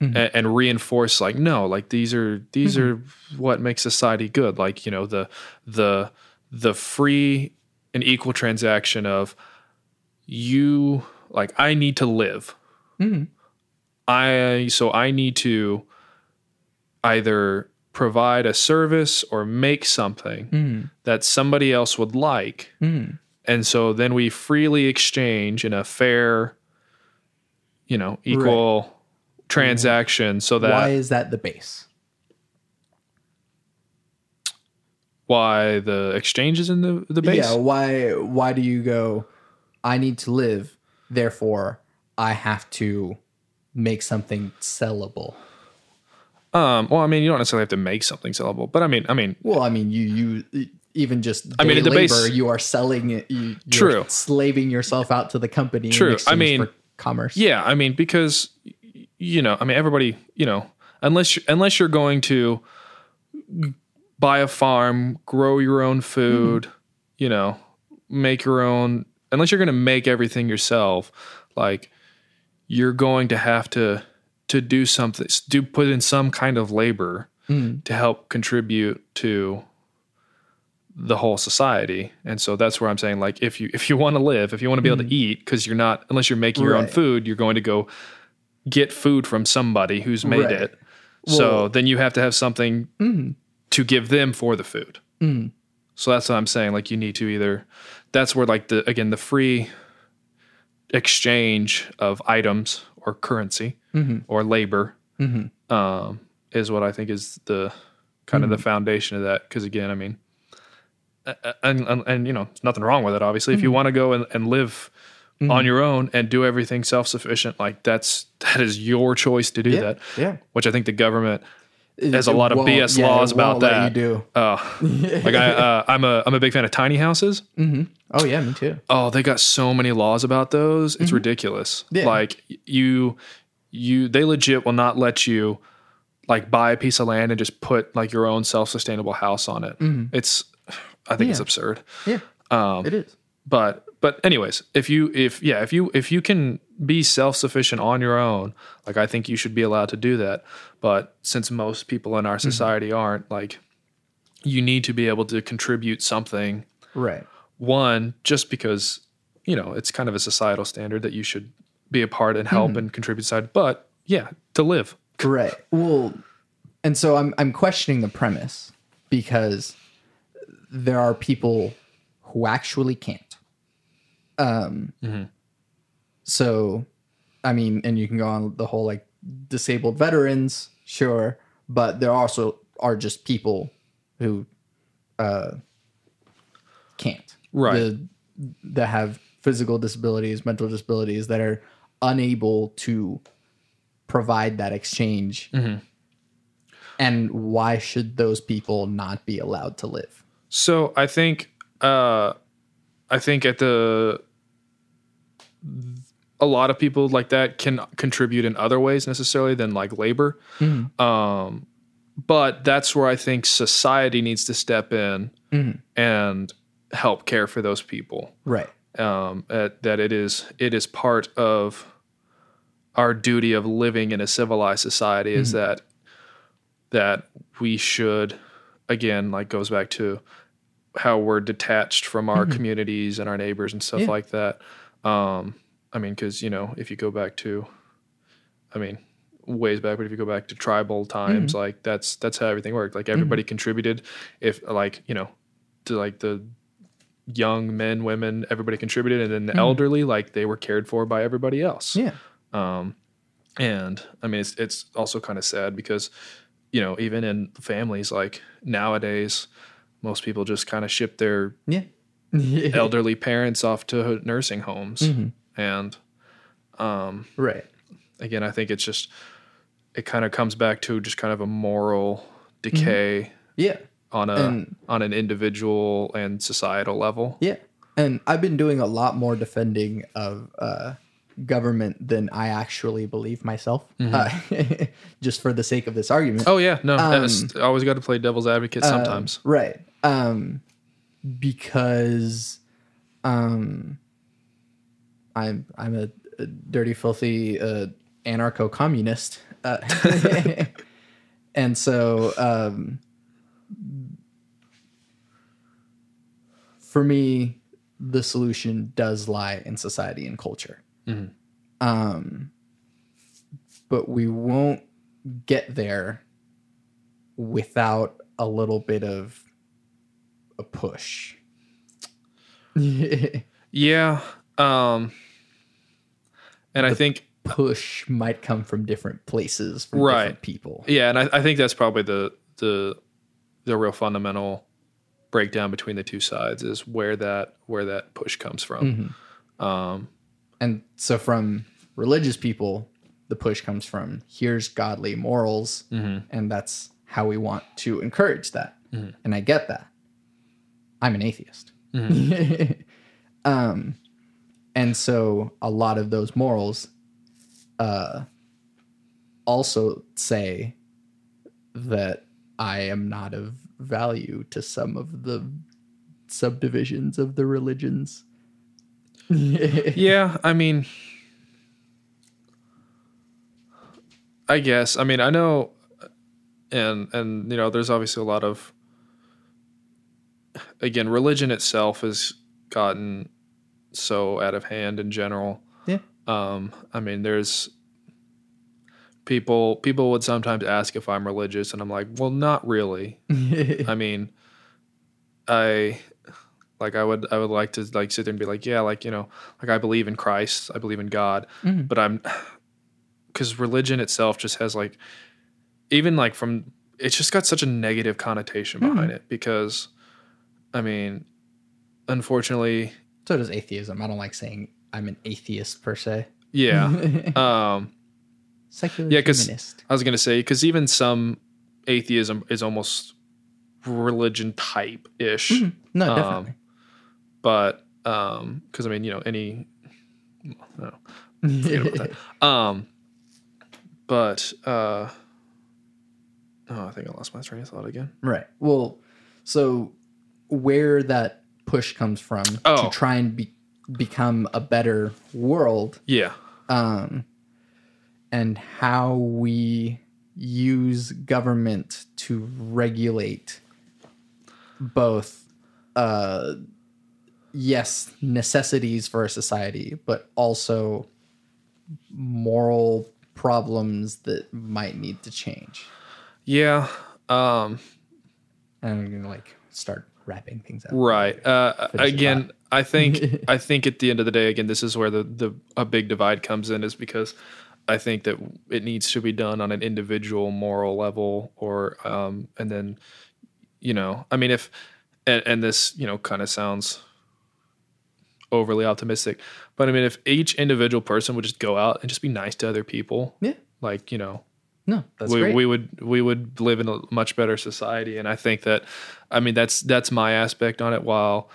and, and reinforce like no like these are these are what makes society good. Like you know the the the free and equal transaction of you like i need to live. Mm-hmm. I so i need to either provide a service or make something mm-hmm. that somebody else would like. Mm-hmm. And so then we freely exchange in a fair you know equal transaction so that Why is that the base? Why the exchange is in the the base. Yeah, why why do you go I need to live, therefore I have to make something sellable. Um, well, I mean, you don't necessarily have to make something sellable, but I mean, I mean, Well, I mean, you you even just I mean, at the base- you are selling it. You, you're True. slaving yourself out to the company. in True. I mean, for commerce. yeah, I mean, because you know, I mean, everybody, you know, unless you unless you're going to buy a farm, grow your own food, hmm. you know, make your own, unless you're going to make everything yourself, like you're going to have to to do something, do put in some kind of labor hmm. to help contribute to the whole society. And so that's where I'm saying like if you if you want to live, if you want to be able to hmm. eat cuz you're not unless you're making your own food, you're going to go get food from somebody who's made Right. it. so then you have to have something to give them for the food. Mm. So that's what I'm saying like you need to either that's where like the again the free exchange of items or currency mm-hmm. or labor mm-hmm. um, is what I think is the kind of the mm-hmm. foundation of that. Because again, I mean, and, and and you know, there's nothing wrong with it. Obviously, if you want to go and, and live on your own and do everything self sufficient, like that's that is your choice to do Yeah, that. yeah. Which I think the government It- has a lot of BS yeah, laws about that. You do. Oh, like I, uh, I'm a I'm a big fan of tiny houses. Mm-hmm. Oh yeah, me too. Oh, they got so many laws about those. It's ridiculous. Mm-hmm. Yeah. Like you you they legit will not let you like buy a piece of land and just put like your own self-sustainable house on it. It's I think it's Mm-hmm. Absurd. Yeah, Um, it is. But but anyways, if you if yeah, if you if you can be self-sufficient on your own, like I think you should be allowed to do that. But since most people in our Mm-hmm. society aren't, like you need to be able to contribute something Right. one just because you know it's kind of a societal standard that you should be a part and help and contribute side but yeah to live Right. Well, and so I'm I'm questioning the premise because there are people who actually can't. Um. So, I mean, and you can go on the whole like disabled veterans, sure, but there also are just people who uh can't. Right. The, that have physical disabilities, mental disabilities that are unable to provide that exchange. And why should those people not be allowed to live? so i think uh i think at the a lot of people like that can contribute in other ways necessarily than like labor. Um but that's where i think society needs to step in and help care for those people. Right. um, at, that it is it is part of our duty of living in a civilized society is that that we should again like goes back to how we're detached from our communities and our neighbors and stuff Yeah. like that um, i mean because you know if you go back to i mean ways back but if you go back to tribal times like that's that's how everything worked like everybody contributed if like you know to like the young men, women, everybody contributed, and then the elderly, like they were cared for by everybody else. Yeah. Um, And I mean, it's it's also kind of sad because, you know, even in families, like nowadays, most people just kind of ship their Yeah. yeah. elderly parents off to nursing homes, and Right. again, I think it's just it kind of comes back to just kind of a moral decay Yeah. on a And- on an individual and societal level. Yeah. And I've been doing a lot more defending of uh, government than I actually believe myself, uh, just for the sake of this argument. Oh yeah, no, I always got to play devil's advocate sometimes. Right. Um, because um, I'm I'm a, a dirty, filthy uh, anarcho-communist, uh, and so um, for me, the solution does lie in society and culture. Um, but we won't get there without a little bit of a push. Yeah. Um and I think push might come from different places from Right. different people. yeah, and I, I think that's probably the the the real fundamental breakdown between the two sides is where that where that push comes from. Um, And so from religious people, the push comes from here's godly morals, and that's how we want to encourage that. And I get that. I'm an atheist. um, and so a lot of those morals uh, also say that I am not of value to some of the subdivisions of the religions. yeah, I mean, I guess. I mean, I know, and and you know, there's obviously a lot of. Again, religion itself has gotten so out of hand in general. Yeah. Um, I mean, there's people. People would sometimes ask if I'm religious, and I'm like, well, not really. I mean, I like I would I would like to like sit there and be like, yeah, like you know, like I believe in Christ, I believe in God, but I'm because religion itself just has like even like from it's just got such a negative connotation behind it because I mean, unfortunately, So does atheism. I don't like saying I'm an atheist per se. yeah, um, Secular Yeah, 'cause- humanist. I was gonna say because even some atheism is almost religion type ish. No, um, definitely. but um because i mean you know any about that um but uh oh i think i lost my train of thought again right. Well, so where that push comes from Oh. to try and be, become a better world. Yeah. Um, and how we use government to regulate both uh, yes necessities for a society but also moral problems that might need to change. Yeah um and i'm gonna like start wrapping things up. Right. Uh again i think i think at the end of the day again this is where the the a big divide comes in is because i think that it needs to be done on an individual moral level or um and then you know i mean if and, and this you know kind of sounds overly optimistic but i mean if each individual person would just go out and just be nice to other people yeah. like you know no that's we, great. we would we would live in a much better society. And i think that i mean that's that's my aspect on it. While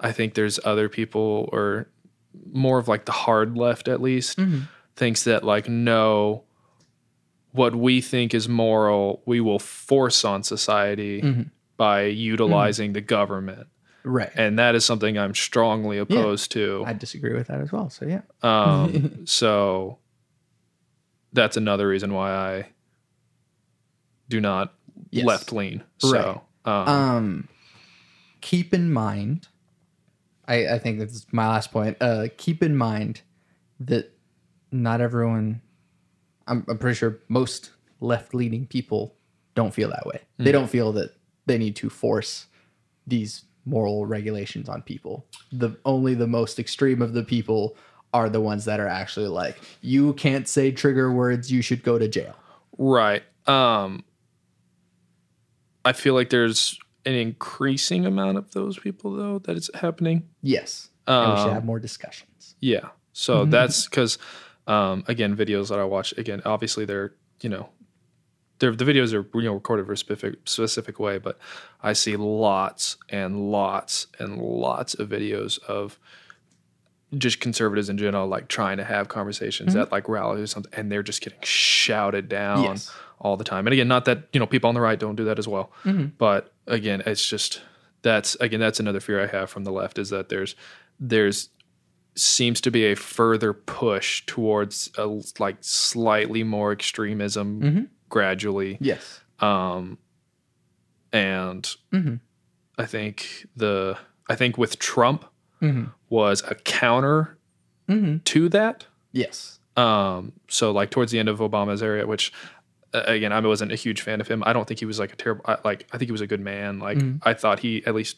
i think there's other people or more of like the hard left at least mm-hmm. thinks that like no what we think is moral we will force on society mm-hmm. by utilizing mm-hmm. the government. Right. And that is something i'm strongly opposed to. I disagree with that as well. So yeah. Um, so that's another reason why I do not Yes. left lean. So, um, um keep in mind i i think that's my last point uh keep in mind that not everyone i'm, I'm pretty sure most left-leaning people don't feel that way they don't feel that they need to force these moral regulations on people the only the most extreme of the people are the ones that are actually like you can't say trigger words you should go to jail right. Um, I feel like there's an increasing amount of those people though that it's happening. yes and we should Um, have more discussions Yeah. So that's because, um, again, videos that I watch, again, obviously they're, you know, they're, the videos are, you know, recorded for a specific, specific way, but I see lots and lots and lots of videos of just conservatives in general, like trying to have conversations mm-hmm. at like rallies or something, and they're just getting shouted down Yes. all the time. And again, not that, you know, people on the right don't do that as well, mm-hmm. but again, it's just, that's, again, that's another fear I have from the left is that there's, there's seems to be a further push towards a like slightly more extremism mm-hmm. gradually. Yes. Um and i think the i think with trump was a counter to that. Yes. Um so like towards the end of obama's area which uh, again i wasn't a huge fan of him. I don't think he was like a terrible I, like i think he was a good man. Like i thought he at least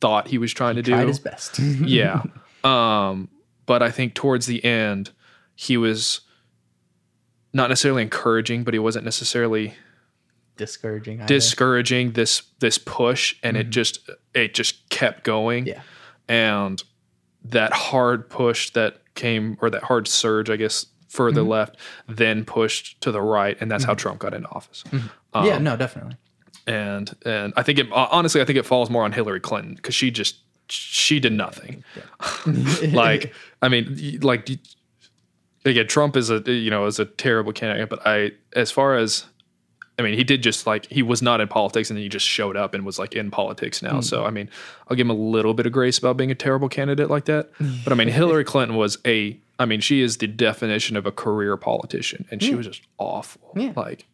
thought he was trying to do his best. Yeah. Um, but I think towards the end, he was not necessarily encouraging, but he wasn't necessarily discouraging. either. discouraging this this push and it just it just kept going. Yeah. And that hard push that came or that hard surge i guess further mm-hmm. left then pushed to the right and that's how mm-hmm. trump got into office. Mm-hmm. Yeah, um, no, definitely. and and i think it honestly i think it falls more on hillary clinton because she just she did nothing. Like i mean like again trump is a you know is a terrible candidate but i as far as i mean he did just like he was not in politics and then he just showed up and was like in politics now. Hmm. So i mean i'll give him a little bit of grace about being a terrible candidate like that. But i mean hillary clinton was a i mean she is the definition of a career politician and she hmm. was just awful. Yeah. like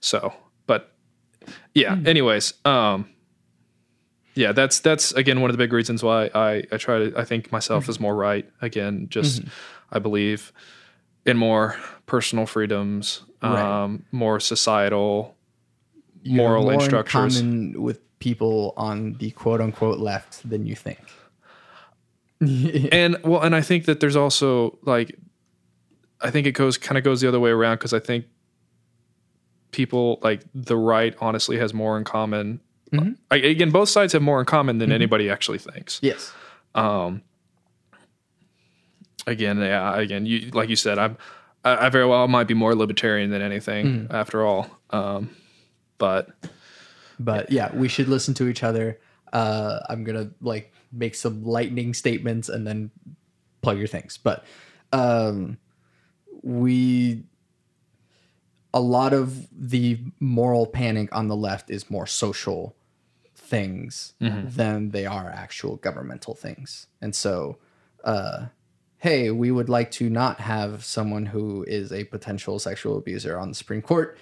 so but yeah hmm. anyways um yeah that's that's again one of the big reasons why i i try to i think myself is more right. Again just i believe in more personal freedoms Right. um more societal You're moral more in common with people on the quote unquote left than you think. and well and i think that there's also like i think it goes kind of goes the other way around because i think people like the right honestly has more in common Mhm. I, again both sides have more in common than anybody actually thinks Yes. um again yeah again you like you said i'm i, I very well might be more libertarian than anything after all um but But yeah, we should listen to each other. Uh, I'm gonna like make some lightning statements and then plug your things. But um, we a lot of the moral panic on the left is more social things than they are actual governmental things. And so, uh, hey, we would like to not have someone who is a potential sexual abuser on the Supreme Court.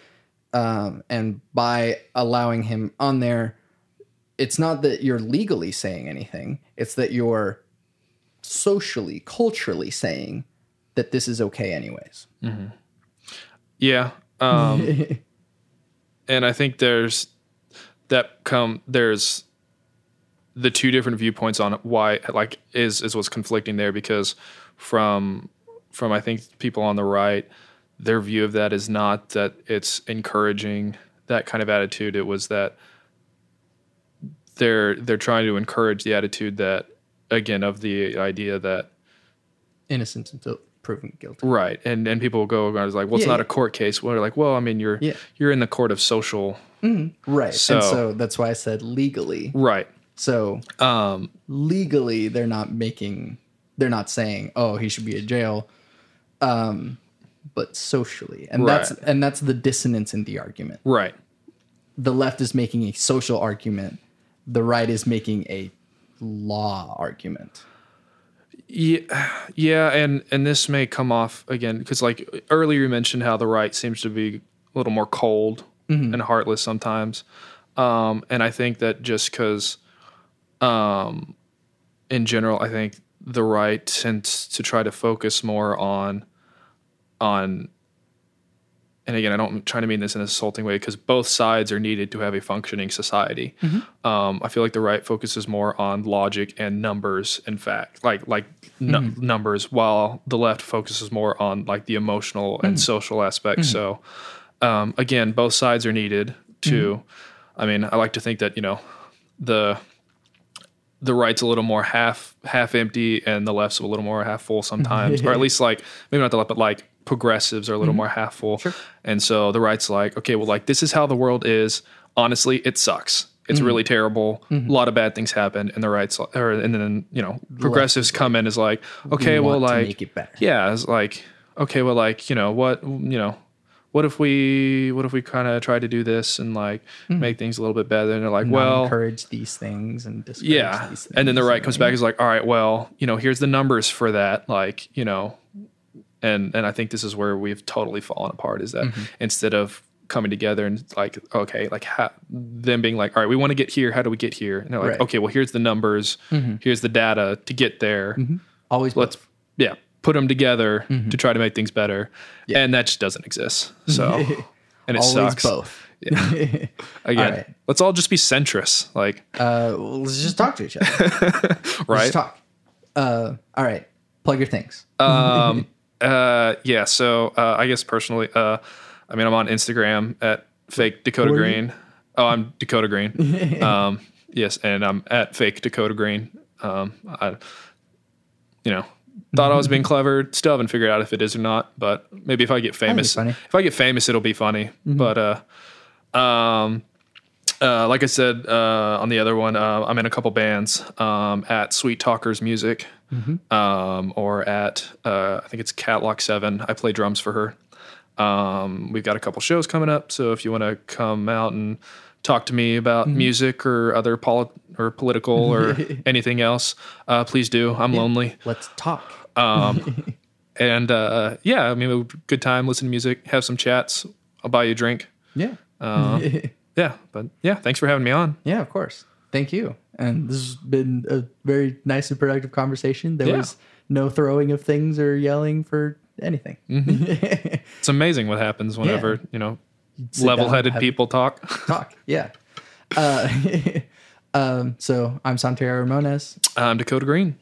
Um, and by allowing him on there, it's not that you're legally saying anything, it's that you're socially, culturally saying that this is okay, anyways. yeah um and I think there's that come there's the two different viewpoints on why like is is what's conflicting there because from from I think people on the right their view of that is not that it's encouraging that kind of attitude it was that they're they're trying to encourage the attitude that again of the idea that Innocent until proven guilty. right and and people will go around it's like well it's Yeah, not yeah. a court case well they're like well I mean you're Yeah. you're in the court of social Right. So- and so that's why I said legally. right So um legally, they're not making, they're not saying, oh, he should be in jail. Um, but socially, and that's and that's the dissonance in the argument. right The left is making a social argument. The right is making a law argument. Yeah, yeah, and and this may come off again because like earlier you mentioned how the right seems to be a little more cold and heartless sometimes, um, and I think that just because, um, in general, I think the right tends to try to focus more on, on. And again, I don't try to mean this in an insulting way because both sides are needed to have a functioning society. Mm-hmm. Um, I feel like the right focuses more on logic and numbers and fact, like like nu- mm-hmm. numbers, while the left focuses more on like the emotional and mm-hmm. social aspects. So, um, again, both sides are needed to. I mean, I like to think that you know the the right's a little more half half empty and the left's a little more half full sometimes, or at least like maybe not the left, but like progressives are a little more half full. And so the right's like, okay, well, like this is how the world is. Honestly, it sucks. It's really terrible. A lot of bad things happen, and the right's like- or and then you know progressives come in as like, okay, well, like yeah, it's like okay, well, like you know what you know. What if we what if we kind of try to do this and like make things a little bit better? And they're like, Not well, encourage these things and discourage yeah. these things. And then the right comes back is like, all right, well, you know, here's the numbers for that. Like, you know, and and I think this is where we've totally fallen apart is that Mm-hmm. instead of coming together and like, okay, like how, them being like, all right, we want to get here. How do we get here? And they're like, Right. Mm-hmm. okay, well, here's the numbers. Here's the data to get there. Always Let's, yeah, put them together Mm-hmm. to try to make things better. yeah. And that just doesn't exist. So, and it always sucks. both. Yeah. Again, All right. let's all just be centrist. Like, Uh, well, let's just talk to each other. Right. Let's just talk. Uh, all right. Plug your things. um uh yeah so uh i guess personally uh i mean i'm on instagram at fake Dakota Who are you? Green. Oh, I'm Dakota Green. um, yes, and I'm at fake Dakota Green. Um, I, you know, thought I was being clever. Still haven't figured out if it is or not. But maybe if I get famous, if I get famous, it'll be funny. But uh, um, uh, like I said uh, on the other one, uh, I'm in a couple bands um, at Sweet Talkers Music, um, or at uh, I think it's Catlock Seven. I play drums for her. Um, we've got a couple shows coming up, so if you want to come out and talk to me about music or other poli- or political or anything else, uh, please do. I'm lonely. Let's talk. Um, and uh, yeah, I mean, a good time, listen to music, have some chats. I'll buy you a drink. Yeah. Uh, yeah, but yeah, thanks for having me on. Yeah, of course. Thank you. And this has been a very nice and productive conversation. There Yeah. was no throwing of things or yelling for anything. It's amazing what happens whenever you know level-headed people talk. Talk. Yeah. Uh, um, so I'm Santiago Ramones. I'm Dakota Green.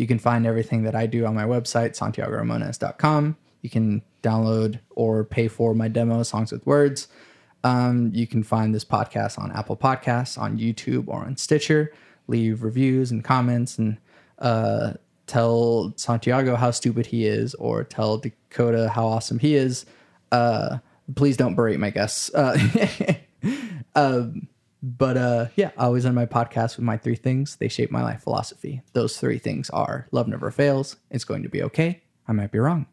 You can find everything that I do on my website, santiagoramones.com. You can download or pay for my demo, Songs with Words. Um, you can find this podcast on Apple Podcasts, on YouTube, or on Stitcher. Leave reviews and comments and uh, tell Santiago how stupid he is or tell Dakota how awesome he is. Uh, please don't berate my guests. Uh, um, but uh, yeah, I always end my podcast with my three things. They shape my life philosophy. Those three things are love never fails. It's going to be okay. I might be wrong.